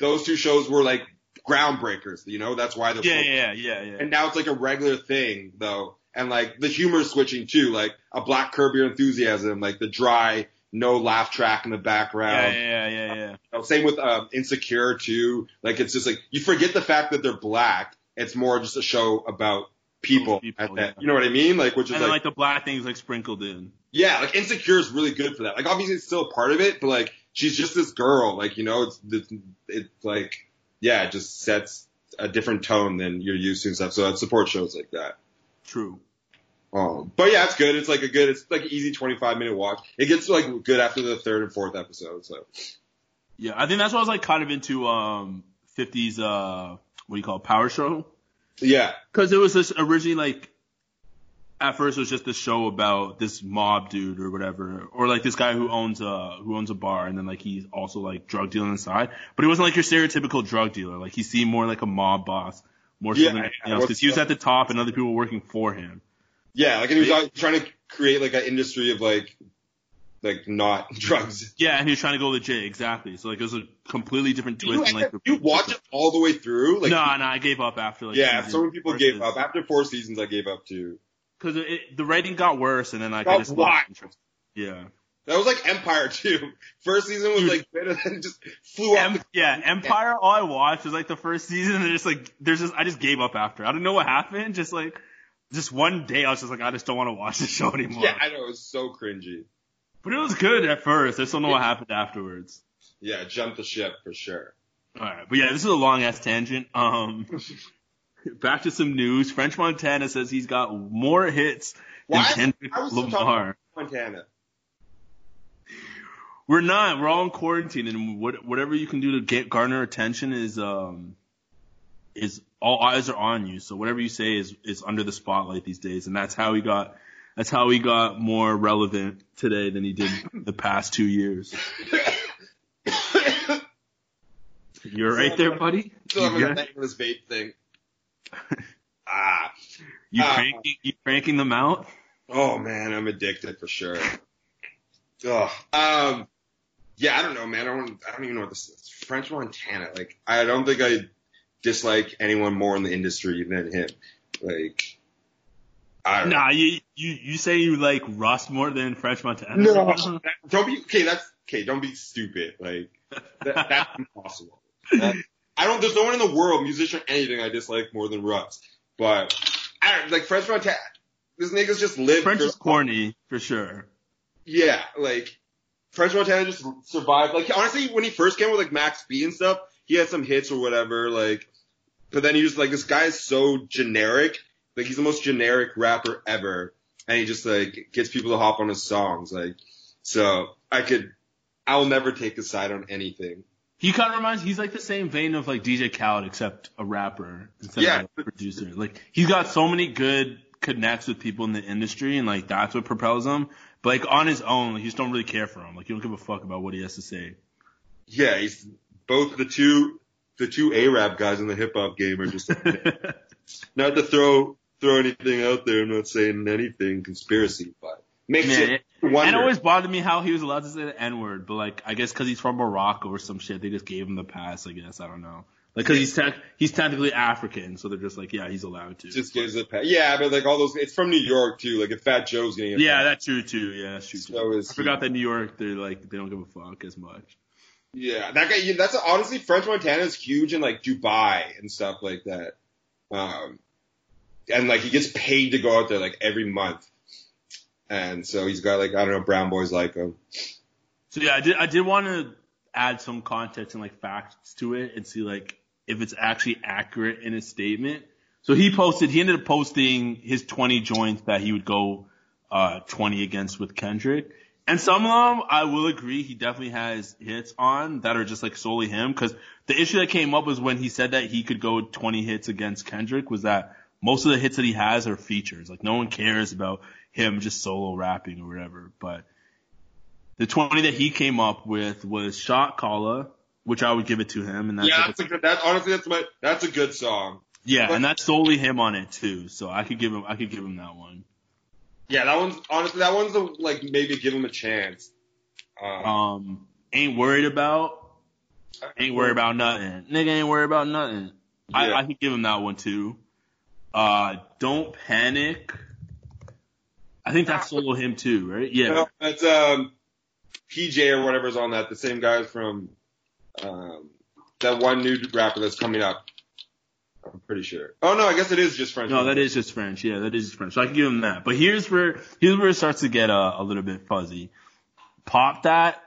those two shows were like groundbreakers. You know, that's why they're Yeah, so- yeah, yeah, yeah. And now it's like a regular thing though, and like the humor switching too, like a Black Curb Your Enthusiasm, like the dry. No laugh track in the Yeah, background. yeah, yeah, yeah. You know, Same with um, Insecure too. Like it's just like you forget the fact that they're black. It's more just a show about people. People, at that, yeah. You know what I mean? Like which is And like, like the black things like sprinkled in. yeah, like Insecure is really good for that. Like obviously it's still a part of it, but like she's just this girl. Like you know, it's it's, it's like yeah, it just sets a different tone than you're used to and stuff. So I support shows like that. True. Um, but yeah, it's good. It's like a good. It's like an easy 25 minute watch. It gets like good after the third and fourth episode. So Yeah, I think that's why I was like kind of into um 50s uh what do you call it, power show? Yeah, Because it was this originally like at first it was just this show about this mob dude or whatever, or like this guy who owns a who owns a bar and then like he's also like drug dealing inside. But he wasn't like your stereotypical drug dealer. Like he seemed more like a mob boss, more so Yeah, than anything else because he was at the top and other people were working for him. yeah. Like and he was trying to create like an industry of like like not drugs. Yeah, and he was trying to go legit, exactly. So like it was a completely different twist. you, and, like, you watch it all the way through? Like, no, no, I gave up after like. yeah, so many people gave up after four seasons. I gave up too. because the rating got worse, and then like I just lost interest. Yeah. That was like Empire too. First season was Dude. like better than just flew off. Em- yeah, Empire. All I watched was like the first season, and just like there's just I just gave up after. I don't know what happened. Just like just one day, I was just like I just don't want to watch the show anymore. Yeah, I know it was so cringy. But it was good at first. I just don't know what happened afterwards. Yeah, jump the ship for sure. All right, but yeah, this is a long ass tangent. Um, back to some news. French Montana says he's got more hits than Why? Kendrick I was still talking Lamar. Montana. We're not. We're all in quarantine, and what, whatever you can do to get garner attention is um is all eyes are on you. So whatever you say is is under the spotlight these days, and that's how he got. That's how he got more relevant today than he did the past two years. You're right there, buddy. Still having You, a got- thing with this vape thing. ah. you Uh, cranking, you cranking them out? Oh man, I'm addicted for sure. Um. Yeah, I don't know, man. I don't. I don't even know what this is. French Montana. Like, I don't think I dislike anyone more in the industry than him. Like, I don't Nah, you you you say you like Russ more than French Montana? No, that- don't be okay. That's okay. Don't be stupid. Like, that, that's impossible. That- I don't. There's no one in the world, musician, or anything, I dislike more than Russ. But I don't like French Montana. This nigga's just lived. French for- is corny for sure. Yeah, like French Montana just survived. Like honestly, when he first came with like Max B and stuff, he had some hits or whatever. Like, but then he just like this guy is so generic. Like he's the most generic rapper ever, and he just like gets people to hop on his songs. Like, so I could, I will never take a side on anything. He kind of reminds. He's like the same vein of like DJ Khaled, except a rapper instead Yeah. of a producer. Like he's got so many good connects with people in the industry, and like that's what propels him. But like on his own, like, you just don't really care for him. Like you don't give a fuck about what he has to say. Yeah, he's both the two, the two Arab guys in the hip hop game are just not to throw throw anything out there. I'm not saying anything conspiracy, but makes Man, it wonder. and it always bothered me how he was allowed to say the N word, but like I guess because he's from Morocco or some shit, they just gave him the pass. I guess I don't know. Like because he's tech he's technically African, so they're just like, yeah, he's allowed to. just gives a pass. Yeah, but like all those, it's from New York too. Like if Fat Joe's getting a yeah, that's true too. Yeah, that's true too. So is I forgot that New York, they're like they don't give a fuck as much. yeah, that guy. That's honestly French Montana is huge in like Dubai and stuff like that. Um, and like he gets paid to go out there like every month, and so he's got like I don't know brown boys like him. So yeah, I did I did want to add some context and like facts to it and see like if it's actually accurate in his statement. So he posted he ended up posting his 20 joints that he would go uh 20 against with Kendrick. And some of them I will agree he definitely has hits on that are just like solely him cuz the issue that came up was when he said that he could go 20 hits against Kendrick was that most of the hits that he has are features. Like no one cares about him just solo rapping or whatever, but the 20 that he came up with was Shot Caller, which I would give it to him. And that's yeah, that's a good. That honestly, that's my. That's a good song. yeah, and that's solely him on it too. So I could give him, I could give him that one. Yeah, that one's honestly that one's the like maybe give him a chance. Um, Um, ain't worried about, ain't worried about nothing. Nigga ain't worried about nothing. I, I could give him that one too. Uh, don't panic. I think that's solo him too, right? Yeah. No, that's um PJ or whatever's on that. The same guy from um that one new rapper that's coming up. I'm pretty sure. Oh no, I guess it is just French. No, that is just French. Yeah, that is just French. So I can give him that. But here's where here's where it starts to get uh, a little bit fuzzy. Pop that.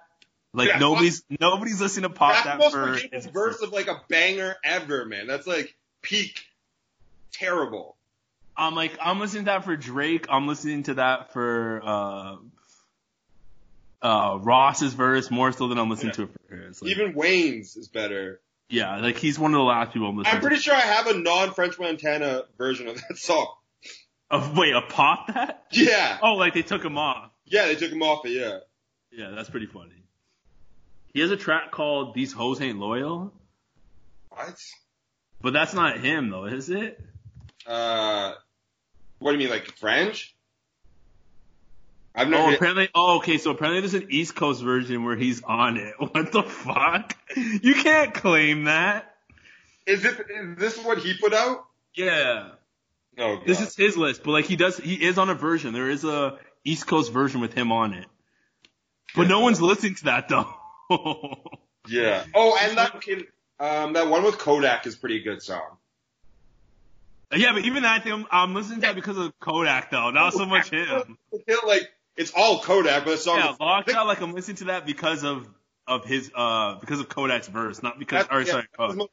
Like Yeah, nobody's nobody's listening to pop That's the that most for. forgettable verse of like a banger ever, man. That's like peak terrible. I'm like I'm listening to that for Drake. I'm listening to that for uh uh Ross's verse more so than I'm listening to it for his. Like, Even Wayne's is better. yeah, like he's one of the last people I'm listening I'm pretty sure I have a non-French Montana version of that song. to. Oh, wait, a pop that? Yeah, Oh, like they took him off. yeah, they took him off it. Yeah, Yeah, that's pretty funny. He has a track called "These Hoes Ain't Loyal," what? but that's not him though, is it? Uh, what do you mean, like French? I've never. Oh, apparently. Oh, okay. So apparently there's an East Coast version where he's on it. What the fuck? You can't claim that. is this is this what he put out? Yeah. Oh, This is his list, but like he does, he is on a version. There is a East Coast version with him on it. But no one's listening to that though. yeah. Oh, and that um, that one with Kodak is pretty good song. Yeah, but even that thing, I'm, I'm listening to that because of Kodak though, not so much him. Like it's all Kodak, but the song. Yeah, Lockjaw, like I'm listening to that because of of his uh because of Kodak's verse, not because. Or yeah, sorry, oh,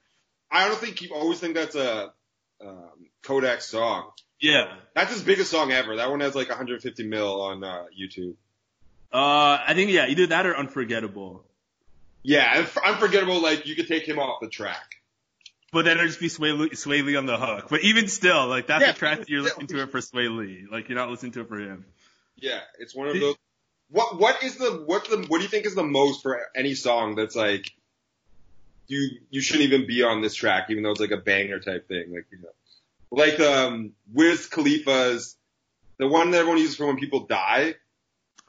I don't think you always think that's a um, Kodak song. yeah. That's his biggest song ever. That one has like 150 mil on uh, YouTube. Uh, I think yeah, either that or Unforgettable. Yeah, Unforgettable, like you could take him off the track. But then it'd just be Swae Lee, Swae Lee on the hook. But even still, like that's Yeah, the track that you're still. listening to it for Swae Lee. Like you're not listening to it for him. Yeah, it's one of those. What what is the what's the what do you think is the most for any song that's like you you shouldn't even be on this track even though it's like a banger type thing like you know like um Wiz Khalifa's the one that everyone uses for when people die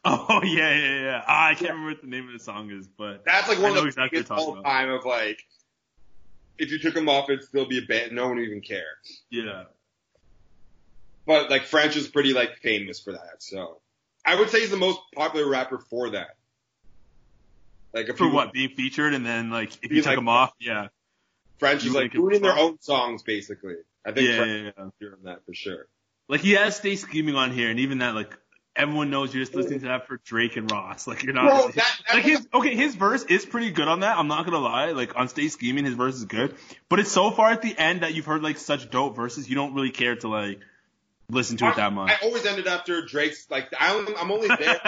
Oh yeah, yeah, yeah. Ah, I can't remember what the name of the song is, but that's like I one of the exactly biggest all about. time of like if you took them off it'd still be a band no one would even care yeah. but like French is pretty like famous for that so I would say he's the most popular rapper for that like if For you- what being featured, and then like if you took like- them off, yeah, French is like doing their own songs basically. I think yeah, French yeah, yeah. doing that for sure. Like he has Stay Scheming on here, and even that, like everyone knows you're just listening to that for Drake and Ross. Like you're not. Bro, that, that like his okay, his verse is pretty good on that. I'm not gonna lie. Like on Stay Scheming, his verse is good, but it's so far at the end that you've heard like such dope verses, you don't really care to like listen to it that much. I always ended after Drake's like I only, I'm only there.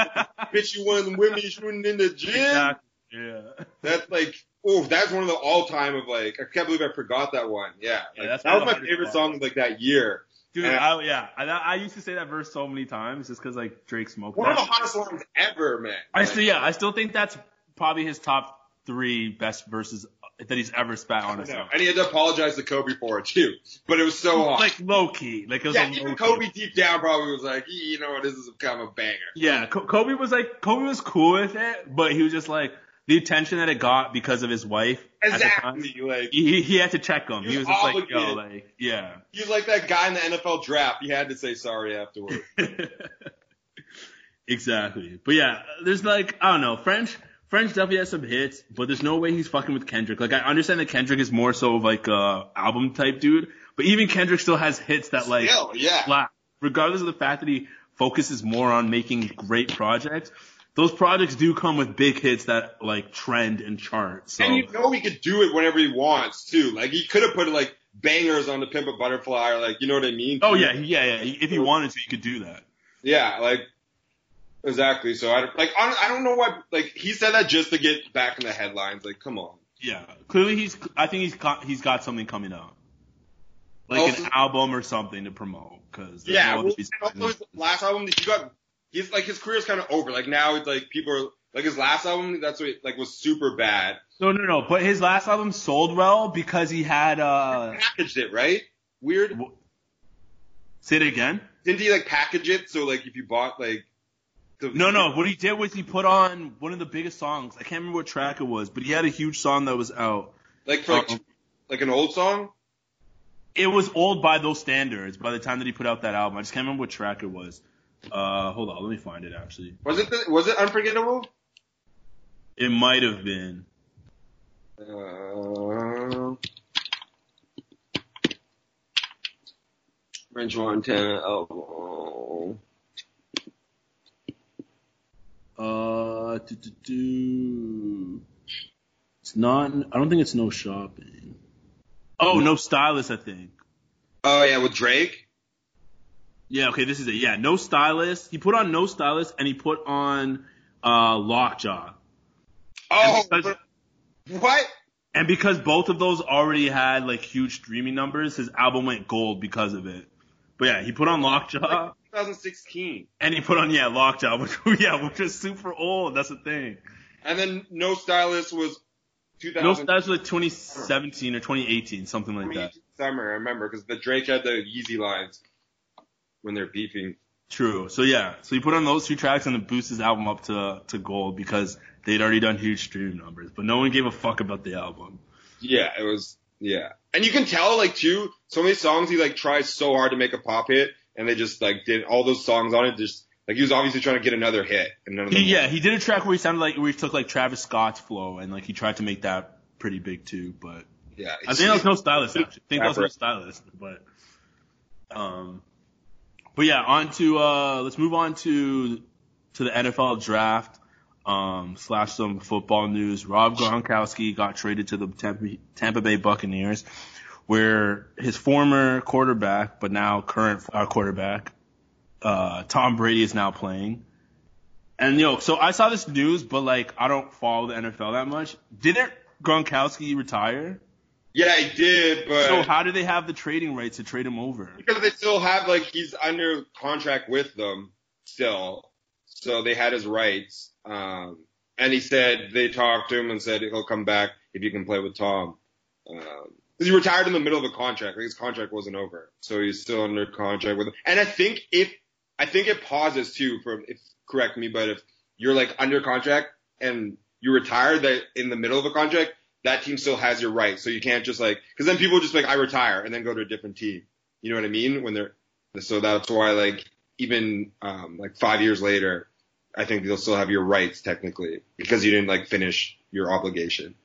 Bitch, you wasn't with me shooting in the gym. Exactly. Yeah. That's like, oh, that's one of the all time of like. I can't believe I forgot that one. Yeah, Yeah, like, that was my favorite song of like that year. Dude, Yeah. I, yeah, I, I used to say that verse so many times just because like Drake smoked One of the hottest songs ever, man. I still, yeah, I still think that's probably his top three best verses uh, that he's ever spat on a I know. song. And he had to apologize to Kobe for it too. But it was so hot. Like low key, like it was yeah, even Kobe key. deep down probably was like, you know what, this is kind of a banger. Yeah, Kobe was like Kobe was cool with it, but he was just like the attention that it got because of his wife. The time, Exactly. Like he, he had to check him. He He was was just like, yo, like, yeah. he's like that guy in the NFL draft. He had to say sorry afterward. exactly. But yeah, there's like I don't know, French French definitely has some hits, but there's no way he's fucking with Kendrick. Like I understand that Kendrick is more so of like a album type dude, but even Kendrick still has hits that like Still, yeah. slap. Regardless of the fact that he focuses more on making great projects, those projects do come with big hits that like trend and chart. So And you know he could do it whenever he wants too. Like he could have put like bangers on the Pimp a Butterfly or like you know what I mean? Oh yeah, yeah, yeah. If he wanted to, he could do that. Yeah, like exactly. So I don't- like I I don't know why like he said that just to get back in the headlines. Like come on. Yeah, clearly he's. I think he's got, he's got something coming out, like Also- an album or something to promote. Because Yeah. Well, and also his last album, he got he's like his career's kind of over. Like now it's like people are like his last album. That's what like was super bad. no, no, no. But his last album sold well because he had. uh Packaged it right. Weird. w- Say it again. Didn't he like package it so like if you bought like the, No, no. What he did was he put on one of the biggest songs. I can't remember what track it was, but he had a huge song that was out. like for like Uh-oh. like an old song. It was old by those standards by the time that he put out that album. I just can't remember what track it was. Uh, hold on, let me find it actually. Was it the, was it unforgettable? It might have been. Uh, French Montana album. Uh, do, do, do. It's not. I don't think it's no shopping. Oh, no stylist. I think. Oh yeah, with Drake. Yeah. Okay. This is it. Yeah. No stylist. He put on no stylist, and he put on uh Lockjaw. Oh, And because- what? And because both of those already had like huge streaming numbers, his album went gold because of it. But yeah, he put on Lockjaw, 2016. and he put on yeah Lockjaw, which yeah, which is super old. That's the thing. And then No Stylist was 2000. No, that's like 2017 or 2018, something like that. summer, I remember, because the Drake had the Yeezy lines when they're beefing. True. So yeah, so he put on those two tracks and then boosts his album up to to gold because they'd already done huge stream numbers, but no one gave a fuck about the album. Yeah, it was yeah. And you can tell like too, so many songs he like tries so hard to make a pop hit and they just like did all those songs on it just like he was obviously trying to get another hit and none of them He, yeah, he did a track where he sounded like where he took like Travis Scott's flow and like he tried to make that pretty big too, but yeah. I think that was no stylist actually. I think that was no stylist, but um, but yeah, on to uh, let's move on to to the NFL draft um slash some football news. Rob Gronkowski got traded to the Tampa, Tampa Bay Buccaneers, where his former quarterback, but now current uh, quarterback, uh, Tom Brady is now playing. And yo, so I saw this news, but like I don't follow the NFL that much. Didn't Gronkowski retire? Yeah, he did, but So how do they have the trading rights to trade him over? because they still have like he's under contract with them still, so they had his rights. Um, and he said they talked to him and said he'll come back if you can play with Tom. Um he retired in the middle of a contract. Like his contract wasn't over, so he's still under contract with. Them. And I think if I think it pauses too. For if correct me, but if you're like under contract and you retire that in the middle of a contract, that team still has your right. So you can't just like because then people just like I retire and then go to a different team. You know what I mean? When they're so that's why like even um, like five years later, I think they'll still have your rights technically because you didn't like finish your obligation.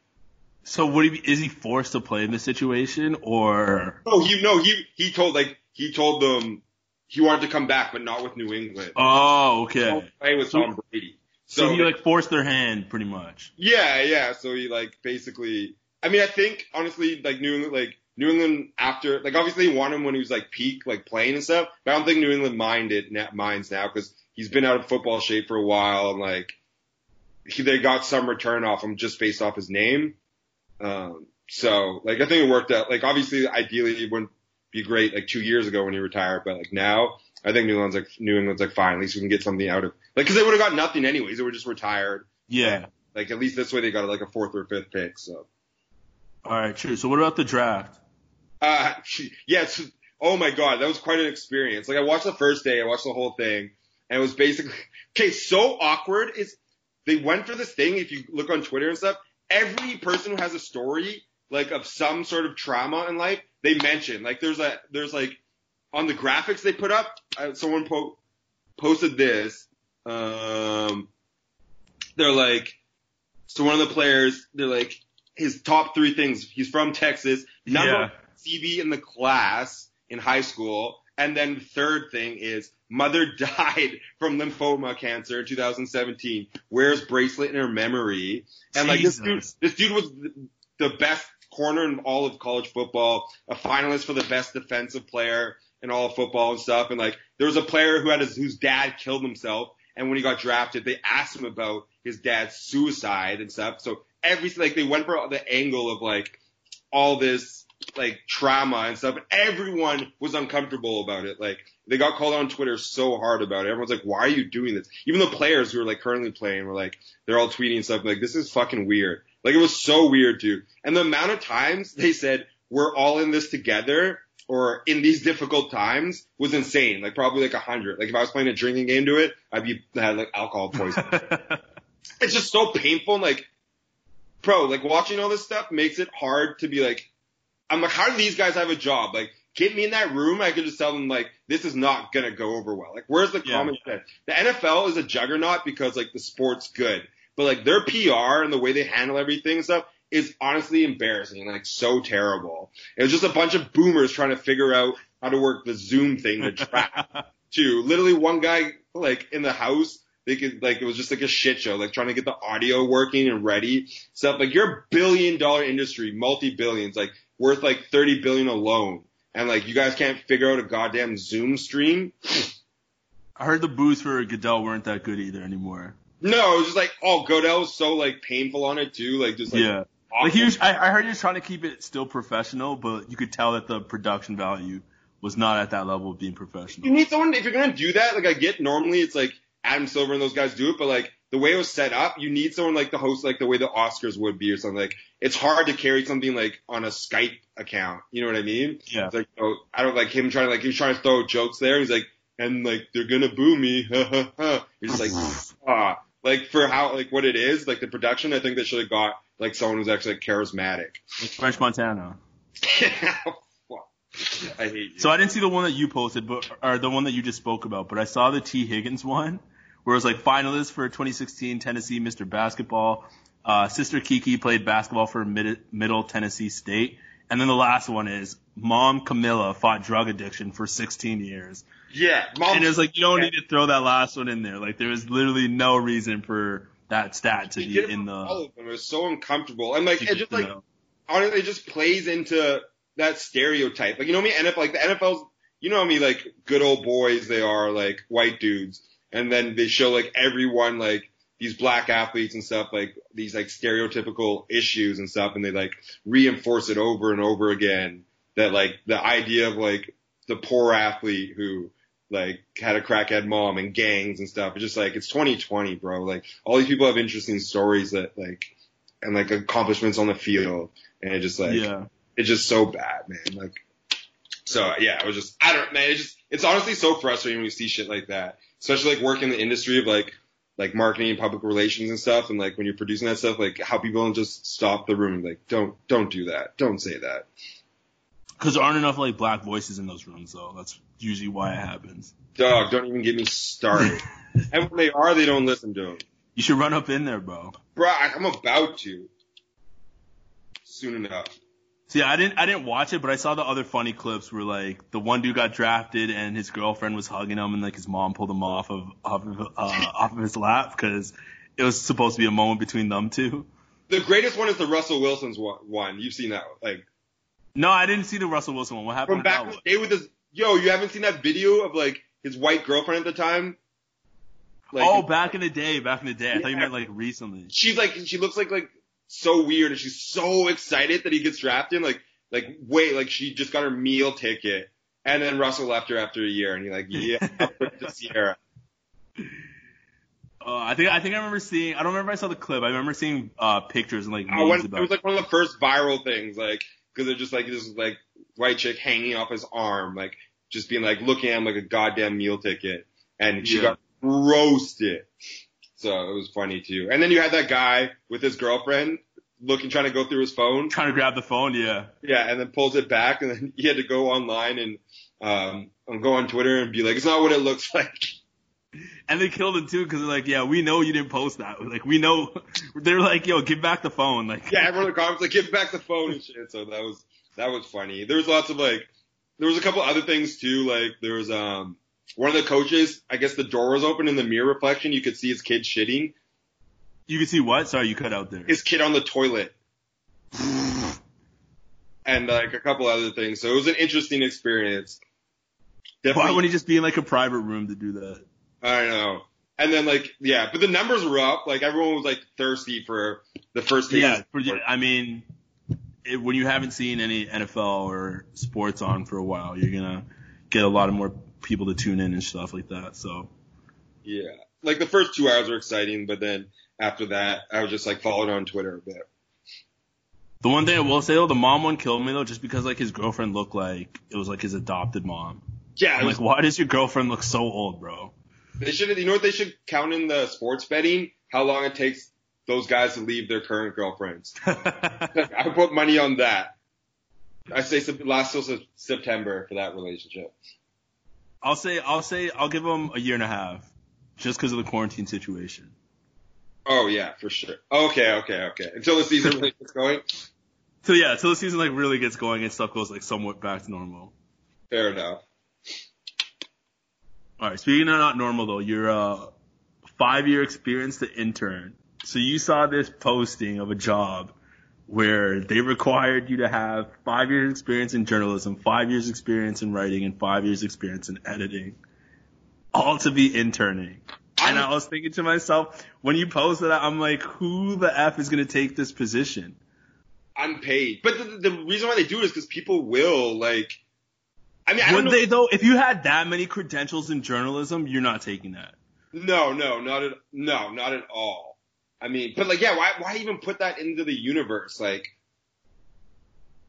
So would he be, is he forced to play in this situation or? Oh, he no he he told like he told them he wanted to come back, but not with New England. Oh, okay. play with Tom Brady. So, he like forced their hand pretty much. Yeah, yeah. So he like basically. I mean, I think honestly, like New England, like New England after, like obviously he wanted him when he was like peak, like playing and stuff. But I don't think New England minded minds now because he's been out of football shape for a while and like he, they got some return off him just based off his name. Um, so like I think it worked out. Like obviously, ideally, it wouldn't be great like two years ago when he retired, but like now. I think New England's like New England's like fine. At least we can get something out of like because they would have got nothing anyways. They were just retired. Yeah. Like at least this way they got like a fourth or fifth pick. So All right, true. So what about the draft? uh yes. Oh my god, that was quite an experience. Like I watched the first day, I watched the whole thing, and it was basically okay. So awkward is they went for this thing. If you look on Twitter and stuff, every person who has a story like of some sort of trauma in life, they mention. Like there's a there's like on the graphics they put up, uh, someone po- posted this. Um, they're like, so one of the players, they're like, his top three things. He's from Texas, number Yeah. CB in the class in high school, and then third thing is mother died from lymphoma cancer in 2017. Wears bracelet in her memory, and like this dude, this dude was the- the best corner in all of college football, a finalist for the best defensive player in all of football and stuff. And like there was a player who had his whose dad killed himself, and when he got drafted, they asked him about his dad's suicide and stuff. So every like they went for the angle of like all this like trauma and stuff, and everyone was uncomfortable about it. Like they got called on Twitter so hard about it. Everyone's like, "Why are you doing this?" Even the players who are like currently playing were like, they're all tweeting stuff like, "This is fucking weird." Like it was so weird, dude. And the amount of times they said we're all in this together or in these difficult times was insane. Like probably like a hundred. Like if I was playing a drinking game to it, I'd be had like alcohol poisoning. it's just so painful. And, like, bro, like watching all this stuff makes it hard to be like, I'm like, how do these guys have a job? Like, get me in that room. I could just tell them like, this is not gonna go over well. Like, where's the Yeah. common sense? The NFL is a juggernaut because like the sport's good, but like their PR and the way they handle everything and stuff is honestly embarrassing and like so terrible. It was just a bunch of boomers trying to figure out how to work the Zoom thing to track too. Literally one guy like in the house, they could like it was just like a shit show, like trying to get the audio working and ready stuff. Like you're a billion dollar industry, multi billions, like worth like thirty billion alone, and like you guys can't figure out a goddamn Zoom stream. I heard the booths for Goodell weren't that good either anymore. No, it was just like oh Goodell was so like painful on it too, like just like yeah. Awful. Like he was, I, I heard he was trying to keep it still professional, but you could tell that the production value was not at that level of being professional. you need someone if you're gonna do that. Like I get normally it's like Adam Silver and those guys do it, but like the way it was set up, you need someone like the host, like the way the Oscars would be or something. Like it's hard to carry something like on a Skype account. You know what I mean? Yeah. It's like oh, I don't like him trying to like he was trying to throw jokes there. He's like and like they're gonna boo me. Ha ha ha. You're just like ah, like for how like what it is, like the production. I think they should have got like someone who's actually like charismatic. Like French Montana. I hate you. So I didn't see the one that you posted, but or the one that you just spoke about, but I saw the Tee Higgins one, where it was like finalist for 2016 Tennessee Mr. Basketball. Uh, Sister Kiki played basketball for Mid- Middle Tennessee State, and then the last one is Mom Camilla fought drug addiction for 16 years. yeah, mom. And it was like you don't need to throw that last one in there. Like there was literally no reason for that stat to be in the. It was so uncomfortable, and like it just like know. honestly, it just plays into that stereotype. Like you know me, NFL, like the NFL's, you know me, like good old boys. They are like white dudes, and then they show like everyone like these black athletes and stuff, like these like stereotypical issues and stuff, and they like reinforce it over and over again. That like the idea of like the poor athlete who like had a crackhead mom and gangs and stuff. It's just like it's 2020, bro. Like all these people have interesting stories that like and like accomplishments on the field, and it just like yeah. it's just so bad, man. Like, so yeah, it was just, I don't, man, it's just, it's honestly so frustrating when you see shit like that, especially like working in the industry of like, like marketing and public relations and stuff. And like when you're producing that stuff, like how people don't just stop the room. Like, don't, don't do that. Don't say that. Because there aren't enough like black voices in those rooms, though. That's usually why it happens. Dog, don't even get me started. and when they are, they don't listen to them. You should run up in there, bro. Bro, I'm about to. Soon enough. See, I didn't, I didn't watch it, but I saw the other funny clips where like the one dude got drafted and his girlfriend was hugging him, and like his mom pulled him off of off of uh, off of his lap because it was supposed to be a moment between them two. The greatest one is the Russell Wilson's one. one. You've seen that, like, No, I didn't see the Russell Wilson one. What happened? from back in the day with his, yo, you haven't seen that video of like his white girlfriend at the time? Like, oh, back in the day, back in the day. I thought you Yeah. meant like recently. she's like she looks like like so weird and she's so excited that he gets drafted like like wait like she just got her meal ticket and then Russell left her after a year and you're like yeah I'll put it to Ciara Uh, I think I think I remember seeing. I don't remember if I saw the clip. I remember seeing uh, pictures and like I went, it was like one of the first viral things like because they're just like this like white chick hanging off his arm like just being like looking at him like a goddamn meal ticket and she Yeah. got roasted so it was funny too and then you had that guy with his girlfriend looking trying to go through his phone trying to grab the phone. Yeah. Yeah, and then pulls it back, and then he had to go online and um and go on Twitter and be like, "It's not what it looks like." And they killed it too because they're like, yeah, we know you didn't post that. Like, we know. They're like, yo, give back the phone. Like, Yeah, everyone in the comments like, "Give back the phone" and shit. So that was that was funny. There was lots of like, there was a couple other things too. Like there was um one of the coaches. I guess the door was open in the mirror reflection. You could see his kid shitting. you can see what? Sorry, you cut out there. His kid on the toilet. And like a couple other things. So it was an interesting experience. Why Definitely wouldn't he just be in like a private room to do that? I know. And then like yeah, but the numbers were up. Like everyone was like thirsty for the first. Yeah, for, I mean, it, when you haven't seen any NFL or sports on for a while, you're gonna get a lot of more people to tune in and stuff like that. So Yeah. Like the first two hours were exciting, but then after that, I was just like followed on Twitter a bit. the one thing I will say though, the mom one killed me though, just because like his girlfriend looked like it was like his adopted mom. Yeah, I'm was, like, why does your girlfriend look so old, bro? They should. You know what they should count in the sports betting? How long it takes those guys to leave their current girlfriends. I put money on that. I say last till September for that relationship. I'll say, I'll say, I'll give him a year and a half, just because of the quarantine situation. Oh yeah, for sure. Okay, okay, okay. Until the season really gets going. So yeah, till the season like really gets going and stuff goes like somewhat back to normal. Fair enough. All right. Speaking of not normal though, your uh, five year experience to intern. So you saw this posting of a job where they required you to have five years experience in journalism, five years experience in writing, and five years experience in editing, all to be interning. And I was thinking to myself, when you posted that, I'm like, who the f is gonna take this position? Unpaid. But the, the reason why they do it is because people will like. I mean, I Would they though? If you had that many credentials in journalism, you're not taking that. No, no, not at no, not at all. I mean, but like, yeah, why why even put that into the universe? Like,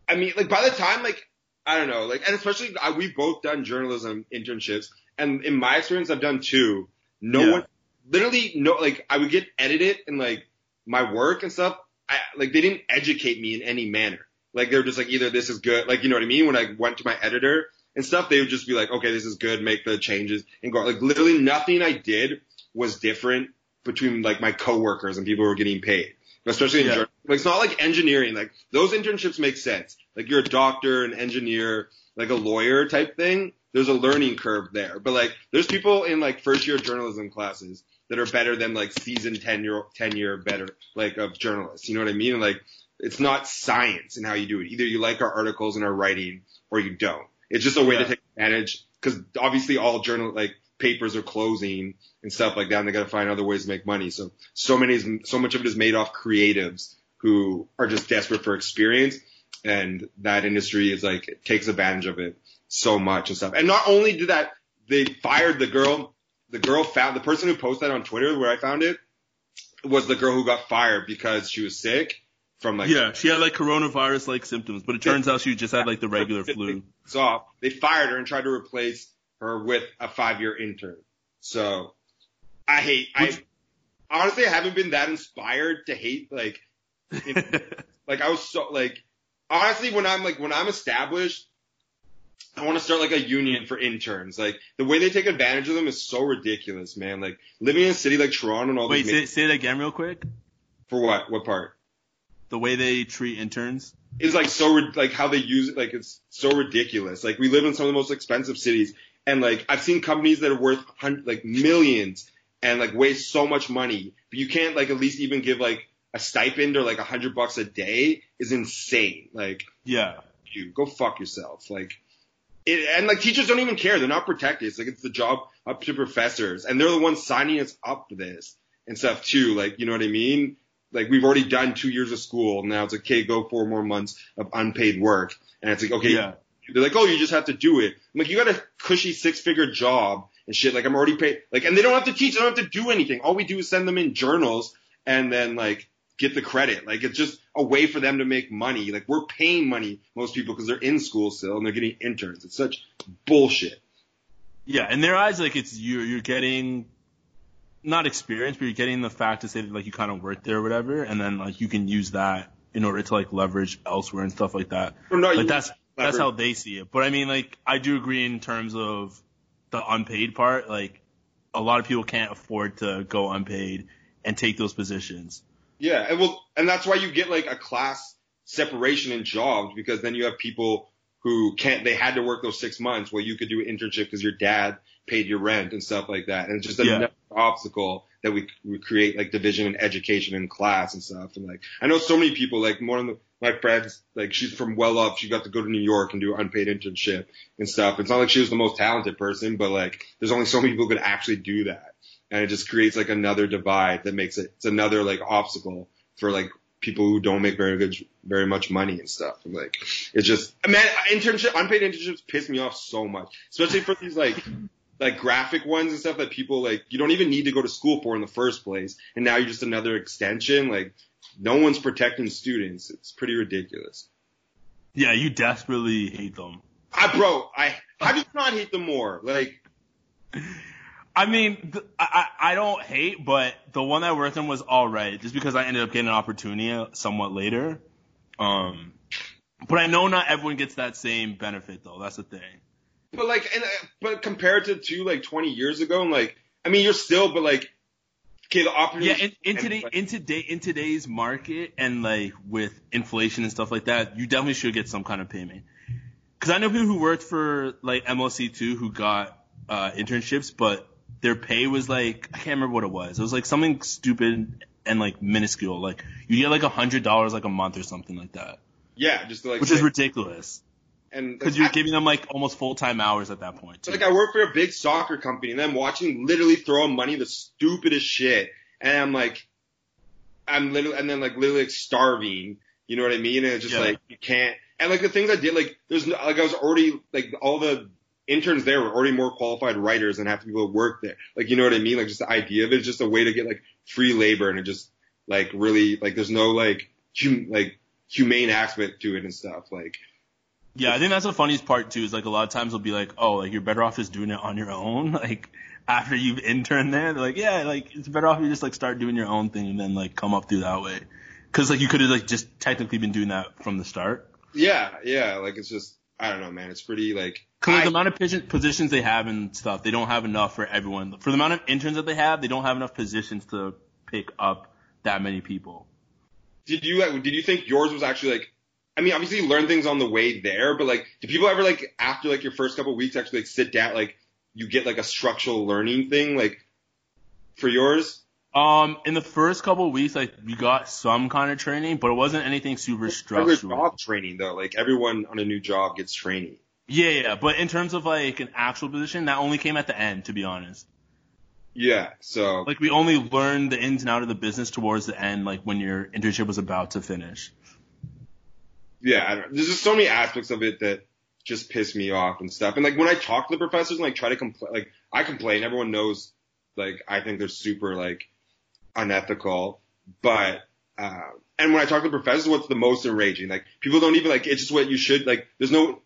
I mean, like by the time like I don't know, like, and especially I, we've both done journalism internships, and in my experience, I've done two. No Yeah. one, literally, no, like I would get edited and like my work and stuff. I like they didn't educate me in any manner. Like they were just like either this is good, like you know what I mean. When I went to my editor and stuff, they would just be like, okay, this is good, make the changes and go. Like literally nothing I did was different between like my coworkers and people who were getting paid. Especially in Yeah. jour- like it's not like engineering. Like those internships make sense. Like you're a doctor, an engineer, like a lawyer type thing. There's a learning curve there. But like there's people in like first year journalism classes that are better than like season ten year ten year better like of journalists. You know what I mean? Like it's not science in how you do it. Either you like our articles and our writing or you don't. It's just a way Yeah. to take advantage because obviously all journal like papers are closing and stuff like that, and they got to find other ways to make money. So so many is, so much of it is made off creatives who are just desperate for experience, and that industry is like it takes advantage of it so much and stuff. And not only did that, they fired the girl. The girl found the person who posted that on Twitter where I found it was the girl who got fired because she was sick from like Yeah, she had like coronavirus like symptoms, but it turns out she just had like the regular flu. off. They fired her and tried to replace her with a five year intern. So I hate Which- I honestly I haven't been that inspired to hate like like I was so like honestly when I'm like when I'm established I want to start like a union for interns. Like the way they take advantage of them is so ridiculous, man. Like living in a city like Toronto and all Wait, say, say it again real quick. for what? What part? The way they treat interns. is like so like how they use it like it's so ridiculous. Like we live in some of the most expensive cities and like i've seen companies that are worth like millions and like waste so much money but you can't like at least even give like a stipend or like a hundred bucks a day is insane. Like Yeah. you go fuck yourself. Like it, and like teachers don't even care. They're not protected. It's like it's the job up to professors and they're the ones signing us up for this and stuff too. Like you know what i mean like we've already done two years of school. And now it's like okay go four more months of unpaid work. And it's like okay Yeah. they're like oh you just have to do it. I'm like you got a cushy six figure job and shit. Like i'm already paid. Like and they don't have to teach. They don't have to do anything. All we do is send them in journals and then like get the credit. Like it's just a way for them to make money. Like we're paying money most people because they're in school still and they're getting interns. It's such bullshit. Yeah, in their eyes, like it's you're you're getting not experience, but you're getting the fact to say that like you kind of worked there or whatever, and then like you can use that in order to like leverage elsewhere and stuff like that. Like that's that's how they see it. But I mean, like I do agree in terms of the unpaid part. Like a lot of people can't afford to go unpaid and take those positions. Yeah, and well, and that's why you get like a class separation in jobs because then you have people who can't. They had to work those six months. Well, you could do an internship because your dad paid your rent and stuff like that, and it's just Yeah. another obstacle that we we create like division in education and class and stuff. And like I know so many people like one of the, my friends like she's from well up. She got to go to New York and do an unpaid internship and stuff. It's not like she was the most talented person, but like there's only so many people who could actually do that and it just creates like another divide that makes it it's another like obstacle for like people who don't make very good very much money and stuff. And like it's just man internship unpaid internships piss me off so much. Especially for these like like graphic ones and stuff that people like you don't even need to go to school for in the first place. And now you're just another extension. Like no one's protecting students. It's pretty ridiculous. Yeah, you desperately hate them. I bro I how do you not hate them more. Like I mean, th- I, I don't hate, but the one I worked on was all right, just because I ended up getting an opportunity somewhat later. Um, but I know not everyone gets that same benefit though. That's the thing. But like, and uh, but compared to to like 20 years ago, and like, I mean, you're still, but like, okay, the Yeah, opportunity. in, in today in today in today's market and like with inflation and stuff like that, you definitely should get some kind of payment. Because I know people who worked for like MLSE two who got uh, internships, but their pay was like I can't remember what it was. It was like something stupid and like minuscule. Like you get like a hundred dollars like a month or something like that, yeah, just to, like, which is ridiculous. and Because like, you're I- giving them like almost full time hours at that point. Too. like I work for a big soccer company, and I'm watching literally throwing money the stupidest shit, and I'm like, I'm literally, and then like literally like starving. You know what I mean? And it's just Yeah. like you can't. And like the things I did, like there's no, like I was already like all the interns there were already more qualified writers than half the people that work there. Like you know what I mean? Like just the idea of it is just a way to get like free labor, and it just like really like there's no like hum, like humane aspect to it and stuff. Like Yeah, I think that's the funniest part too. Is like a lot of times they'll be like, "Oh, like you're better off just doing it on your own." Like after you've interned there, they're like, "Yeah, like it's better off you just like start doing your own thing and then like come up through that way." Because like you could have like just technically been doing that from the start. Yeah, yeah. Like it's just I don't know, man. It's pretty like. Because the amount of posi- positions they have and stuff, they don't have enough for everyone. For the amount of interns that they have, they don't have enough positions to pick up that many people. did you like, did you think yours was actually like? I mean, obviously you learn things on the way there, but like, do people ever like after like your first couple of weeks actually like sit down like you get like a structural learning thing like for yours? Um, in the first couple of weeks, like we got some kind of training, but it wasn't anything super structural. job training though, like everyone on a new job gets training. Yeah, yeah, but in terms of like an actual position, that only came at the end, to be honest. Yeah, so Like we only learned the ins and out of the business towards the end, like when your internship was about to finish. yeah, I don't, there's just so many aspects of it that just piss me off and stuff. And like when I talk to the professors and like try to complain, like I complain, everyone knows, like I think they're super like unethical, but, uh, and when I talk to the professors, what's the most enraging? Like people don't even like, it's just what you should, like there's no,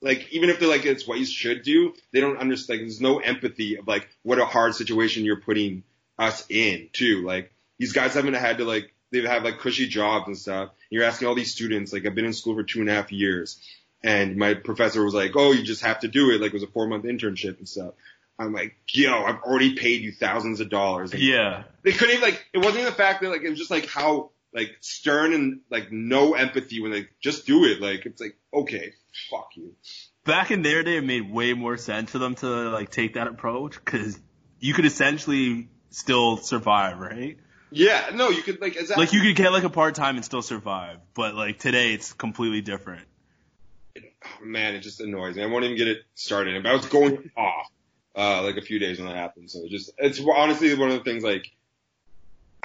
like even if they're like, it's what you should do, they don't understand, like, there's no empathy of like what a hard situation you're putting us in too. Like these guys haven't had to like, they've had like cushy jobs and stuff. And you're asking all these students, like I've been in school for two and a half years. And my professor was like, oh, you just have to do it. Like it was a four month internship and stuff. I'm like, yo, I've already paid you thousands of dollars. And Yeah. They couldn't even like, it wasn't even the fact that like, it was just like how like stern and like no empathy when they just do it. Like it's like, okay, fuck you. Back in their day, it made way more sense for them to like take that approach because you could essentially still survive, right? Yeah, no, you could like, exactly. Like you could get like a part time and still survive, but like today it's completely different. oh, man, it just annoys me. I won't even get it started. But I was going off uh, like a few days when that happened. So it just it's honestly one of the things like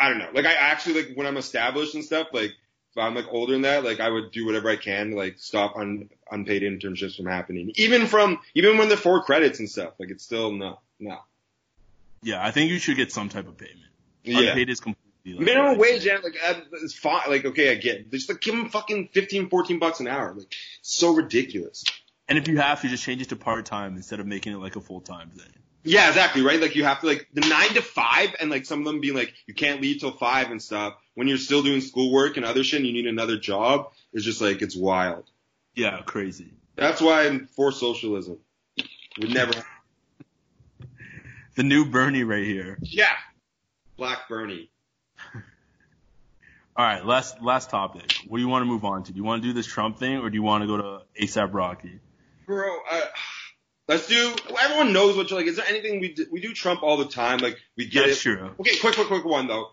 I don't know. Like I actually like when I'm established and stuff. Like if I'm like older than that, like I would do whatever I can to like stop un, unpaid internships from happening. Even from even when they're four credits and stuff. Like it's still no no. Yeah, I think you should get some type of payment. Yeah. Unpaid is completely like, Minimum wage, yeah, like uh, it's fine. Like okay, I get. It. Just like give them fucking 15, 14 bucks an hour. Like so ridiculous. And if you have to, just change it to part time instead of making it like a full time thing. Yeah, exactly, right? Like you have to like the nine to five and like some of them being like you can't leave till five and stuff when you're still doing schoolwork and other shit and you need another job. It's just like it's wild. Yeah, crazy. That's why I'm for socialism. Would never The new Bernie right here. Yeah. Black Bernie. All right, last last topic. What do you want to move on to? Do you want to do this Trump thing or do you want to go to ASAP Rocky? Bro, uh, let's do everyone knows what you're like. Is there anything we do, we do Trump all the time? Like we get That's it. true. Okay, quick, quick, quick one though.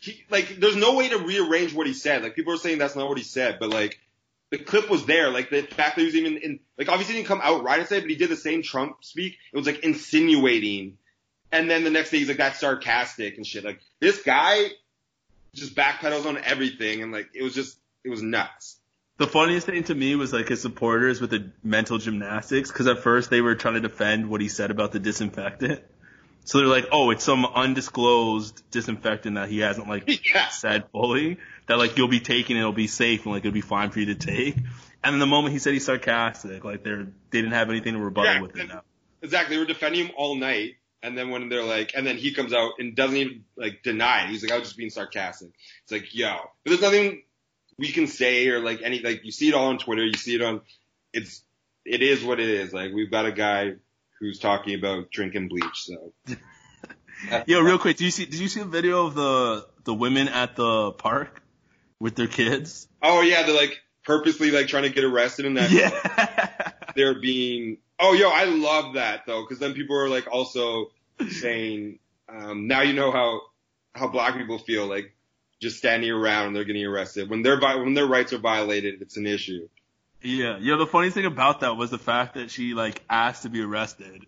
He, like, there's no way to rearrange what he said. Like, people are saying that's not what he said, but like, the clip was there. Like, the fact that he was even in, like, obviously he didn't come out right and say but he did the same Trump speak. It was like insinuating. And then the next day he's like, that's sarcastic and shit. Like, this guy just backpedals on everything and like, it was just, it was nuts. The funniest thing to me was like his supporters with the mental gymnastics, because at first they were trying to defend what he said about the disinfectant. So they're like, oh, it's some undisclosed disinfectant that he hasn't like Yeah. said fully. That like you'll be taking it, it'll be safe and like it'll be fine for you to take. And then the moment he said he's sarcastic, like they're they didn't have anything to rebuttal Yeah, with it now. Exactly. They were defending him all night. And then when they're like, and then he comes out and doesn't even like deny it. He's like, I was just being sarcastic. It's like, yo, but there's nothing we can say or like any, like you see it all on Twitter. You see it on, it's, it is what it is. Like we've got a guy who's talking about drinking bleach. So Yo, real quick, do you see did you see the video of the the women at the park with their kids? Oh yeah, they're like purposely like trying to get arrested in that Yeah. they're being. Oh yo, I love that though, because then people are like also saying, um, now you know how how black people feel like just standing around and they're getting arrested when their when their rights are violated, it's an issue. Yeah, yeah. The funny thing about that was the fact that she like asked to be arrested,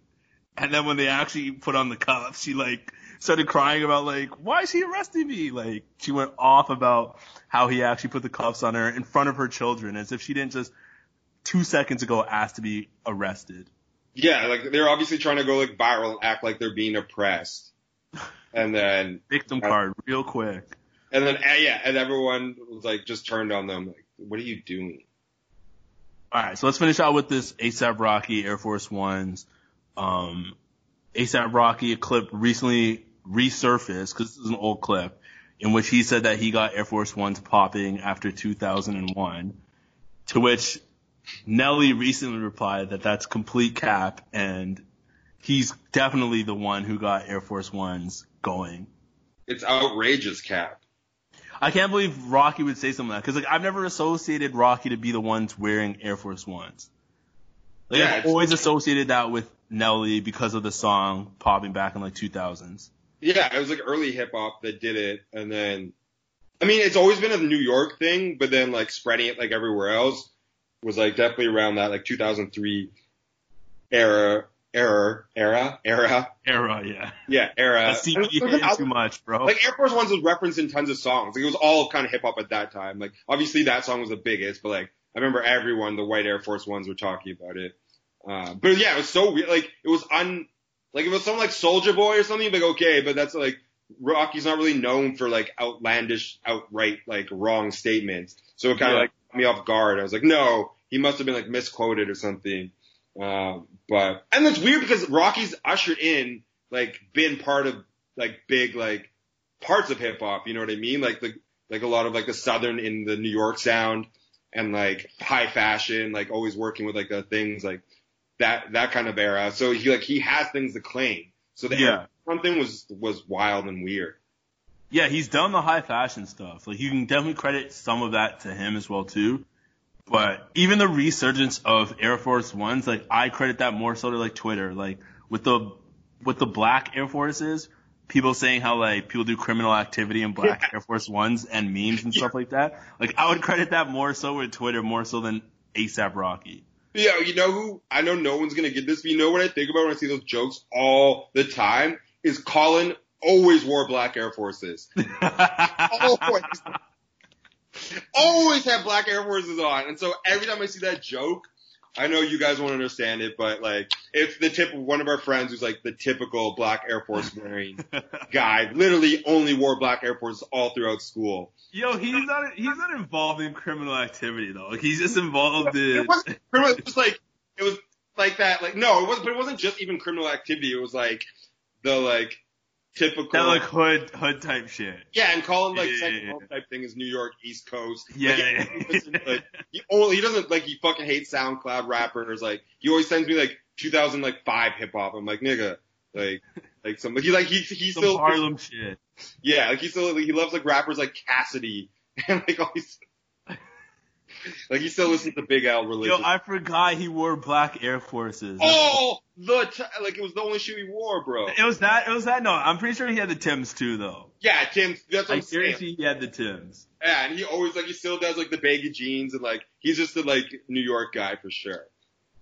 and then when they actually put on the cuffs, she like started crying about like why is he arresting me? Like she went off about how he actually put the cuffs on her in front of her children, as if she didn't just two seconds ago ask to be arrested. Yeah, like they're obviously trying to go like viral and act like they're being oppressed, and then Victim card, real quick. And then eh, yeah, and everyone was like just turned on them like, what are you doing? All right, so let's finish out with this ASAP Rocky Air Force Ones. Um, ASAP Rocky, a clip recently resurfaced because this is an old clip in which he said that he got Air Force Ones popping after 2001. To which Nelly recently replied that that's complete cap and he's definitely the one who got Air Force Ones going. It's outrageous, Cap. I can't believe Rocky would say something like that because like I've never associated Rocky to be the ones wearing Air Force Ones. Like Yeah, I've always associated that with Nelly because of the song popping back in like 2000s. Yeah, it was like early hip hop that did it, and then, I mean, it's always been a New York thing, but then like spreading it like everywhere else was like definitely around that like 2003 era, era, era, era, Era, yeah. yeah, era. That CBD too much, bro. Like Air Force Ones was referenced in tons of songs. Like it was all kind of hip hop at that time. Like obviously that song was the biggest, but like I remember everyone, the white Air Force Ones were talking about it. Uh, but yeah, it was so weird. Like it was un, like if it was something like Soulja Boy or something. Like okay, but that's like Rocky's not really known for like outlandish, outright like wrong statements. So it kind of Yeah. like me off guard. I was like, no, he must have been like misquoted or something. Um, but and it's weird because Rocky's ushered in like been part of like big like parts of hip hop. You know what I mean? Like the like a lot of like the southern in the New York sound and like high fashion, like always working with like the things like that that kind of era. So he like he has things to claim. So the Yeah. Air Force thing was was wild and weird. Yeah, he's done the high fashion stuff. Like you can definitely credit some of that to him as well too. But even the resurgence of Air Force Ones, like I credit that more so to like Twitter. Like with the with the black Air Forces, people saying how like people do criminal activity in black Air Force Ones and memes and stuff like that. Like I would credit that more so with Twitter more so than ASAP Rocky. Yeah, you know who? I know no one's gonna get this, but you know what I think about when I see those jokes all the time is Colin always wore black Air Forces. always, always have black Air Forces on, and so every time I see that joke, I know you guys won't understand it, but like it's the tip of one of our friends who's like the typical black Air Force wearing guy, literally only wore black Air Forces all throughout school. Yo, he's not he's not involved in criminal activity though. Like he's just involved in It was pretty much just like it was like that. Like no, it was, but it wasn't just even criminal activity. It was like the like typical. that like hood hood type shit. yeah, and Colin like Yeah, yeah, second yeah. home type thing is New York East Coast. Yeah, Like, yeah, he, yeah. listens, like, he only he doesn't like he fucking hates SoundCloud rappers. Like he always sends me like 2005 hip hop. I'm like nigga, like like some like he like he he Some still Harlem shit. yeah like he still like, he loves like rappers like Cassidy and like all these. Like he still listens to Big Al religion. Yo. I forgot he wore black Air Forces. Oh, the t- like it was the only shoe he wore, bro. It was that. It was that. No, I'm pretty sure he had the Tims too, though. Yeah, Tims. That's what I I'm saying. he had the Tims. Yeah, and he always like he still does like the baggy jeans and like he's just a like New York guy for sure.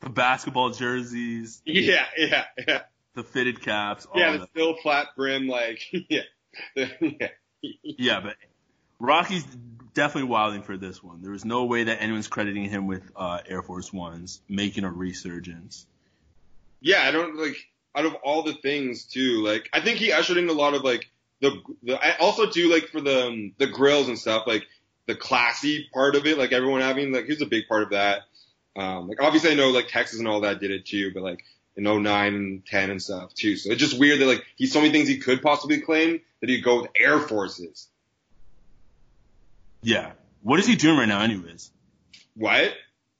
The basketball jerseys, Yeah, yeah, yeah. the fitted caps, Yeah, the still flat brim, like yeah, yeah. Yeah, but Rocky's definitely wilding for this one. There was no way that anyone's crediting him with uh, Air Force Ones making a resurgence. Yeah, I don't like out of all the things too. Like I think he ushered in a lot of like the the I also too like for the um, the grills and stuff like the classy part of it. Like everyone having like he was a big part of that. Um, like obviously I know like Texas and all that did it too, but like in 09 and 10 and stuff too. So it's just weird that like he's so many things he could possibly claim that he'd go with Air Forces. Yeah. What is he doing right now, anyways? What?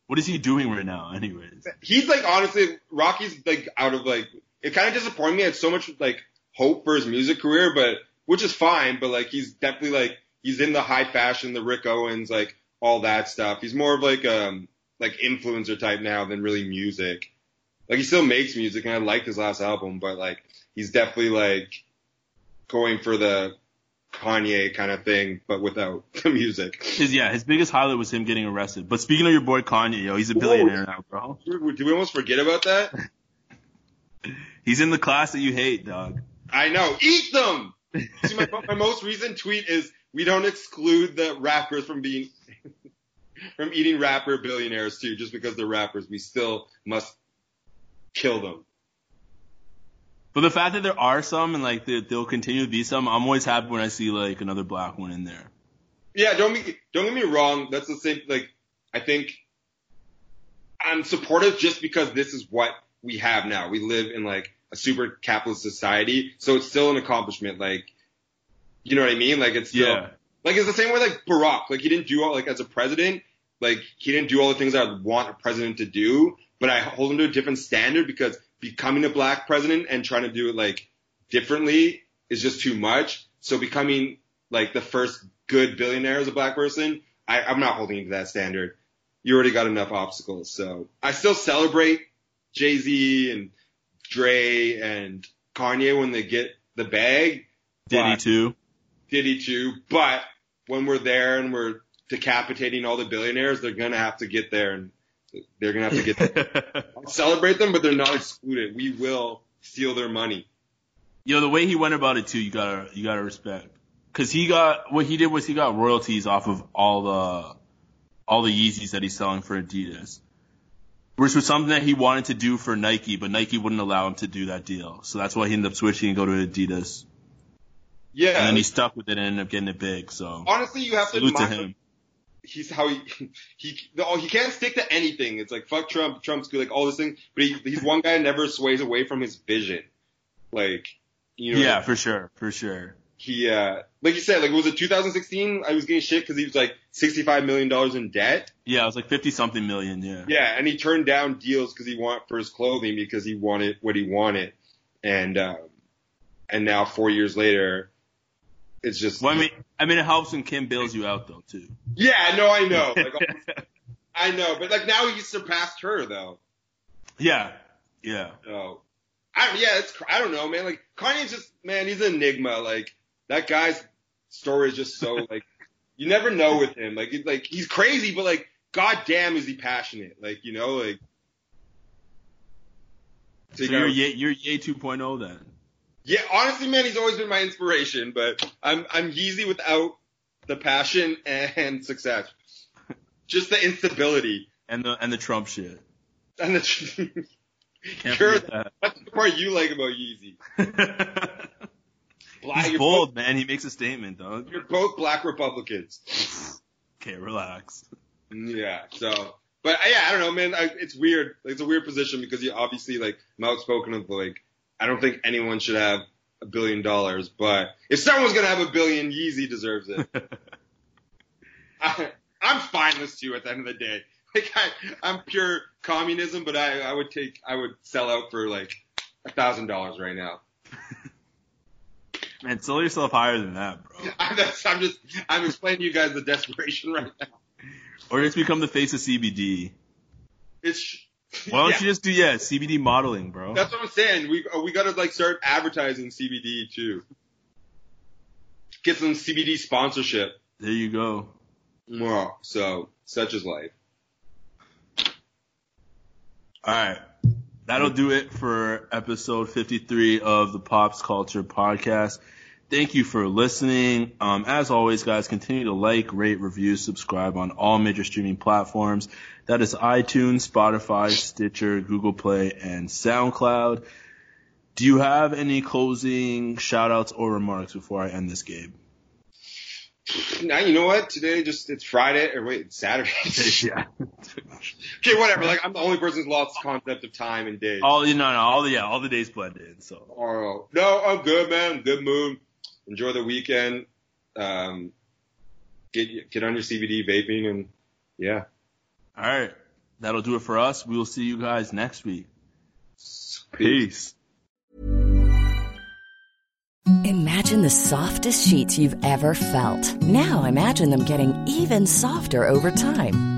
What is he doing right now, anyways? He's like honestly Rocky's like out of like it kind of disappointed me. I had so much like hope for his music career, but which is fine. But like he's definitely like he's in the high fashion, the Rick Owens, like all that stuff. He's more of like um like influencer type now than really music. Like he still makes music, and I liked his last album, but like he's definitely like going for the Kanye kind of thing, but without the music. His yeah, his biggest highlight was him getting arrested. But speaking of your boy Kanye, yo, he's a billionaire now, bro. Did we almost forget about that? He's in the class that you hate, dog. I know. Eat them. See, my, my most recent tweet is we don't exclude the rappers from being from eating rapper billionaires too, just because they're rappers. We still must kill them. But the fact that there are some and like they, they'll continue to be some, I'm always happy when I see like another black one in there. Yeah, don't be don't get me wrong. That's the same. Like I think I'm supportive just because this is what we have now. We live in like a super capitalist society, so it's still an accomplishment. Like, you know what I mean? Like it's still, Yeah. like it's the same way like Barack. Like he didn't do all like as a president, like he didn't do all the things I would want a president to do. But I hold him to a different standard because becoming a black president and trying to do it like differently is just too much. So becoming like the first good billionaire as a black person, I, I'm not holding to that standard. You already got enough obstacles. So I still celebrate Jay Z and Dre and Kanye when they get the bag. Diddy too. Diddy too. But when we're there and we're decapitating all the billionaires, they're gonna have to get there and they're gonna have to get. Celebrate them, but they're not excluded. We will steal their money. Yo, the way he went about it too, you gotta you gotta respect. Cause he got what he did was he got royalties off of all the all the Yeezys that he's selling for Adidas, which was something that he wanted to do for Nike, but Nike wouldn't allow him to do that deal. So that's why he ended up switching and go to Adidas, Yeah. and then he stuck with it and ended up getting it big. So honestly, you have to salute to him. He's how he he oh, he can't stick to anything. It's like fuck Trump, Trump's good, like all this thing. But he, he's one guy who never sways away from his vision. Like you know, Yeah, for sure, for sure. he uh like you said, like was it 2016? I was getting shit because he was like 65 million dollars in debt. Yeah, it was like fifty something million. Yeah. Yeah, and he turned down deals because he want for his clothing because he wanted what he wanted, and um, and now four years later, it's just Well, I mean, I mean, it helps when Kim bails you out though too. yeah, no, I know, like I know, but like now he's surpassed her though. yeah, yeah. So, I yeah, it's I don't know, man. Like Kanye's just man, he's an enigma. Like that guy's story is just so like you never know with him. Like like he's crazy, but like goddamn, is he passionate? Like you know, like. So you you're Ye, you're Ye 2.0 then. Yeah, honestly, man, he's always been my inspiration. But I'm I'm Yeezy without the passion and success. Just the instability And the and the Trump shit. and the. You're- forget That's the part you like about Yeezy. Black, He's bold, man. He makes a statement, dog. Both, you're both black Republicans. Okay, relax. Yeah. So, but yeah, I don't know, man. I, it's weird. Like, it's a weird position because you obviously like I'm outspoken of like I don't think anyone should have a billion dollars, but if someone's gonna have a billion, Yeezy deserves it. I, I'm with too at the end of the day. Like I, I'm pure communism, but I, I would take, I would sell out for like a thousand dollars right now. Man, sell yourself higher than that, bro. I'm, that's, I'm just, I'm explaining to you guys the desperation right now. Or just become the face of CBD. It's, Why don't yeah. you just do yeah CBD modeling, bro? That's what I'm saying. We uh, we gotta like start advertising CBD too. Get some CBD sponsorship. There you go. Wow. So such is life. All right. That'll do it for episode 53 of the Pops Culture Podcast. Thank you for listening. Um, as always, guys, continue to like, rate, review, subscribe on all major streaming platforms. That is iTunes, Spotify, Stitcher, Google Play, and SoundCloud. Do you have any closing shout outs or remarks before I end this game? Now you know what? Today just it's Friday or wait, it's Saturday. yeah. okay, whatever. Like I'm the only person who's lost the concept of time and days. all, no, no, all the, yeah, all the days blend in, so. Oh, no, I'm good, man. Good mood. Enjoy the weekend. Um, get get on your CBD vaping and yeah. All right. That'll do it for us. We will see you guys next week. Peace. Imagine the softest sheets you've ever felt. Now imagine them getting even softer over time.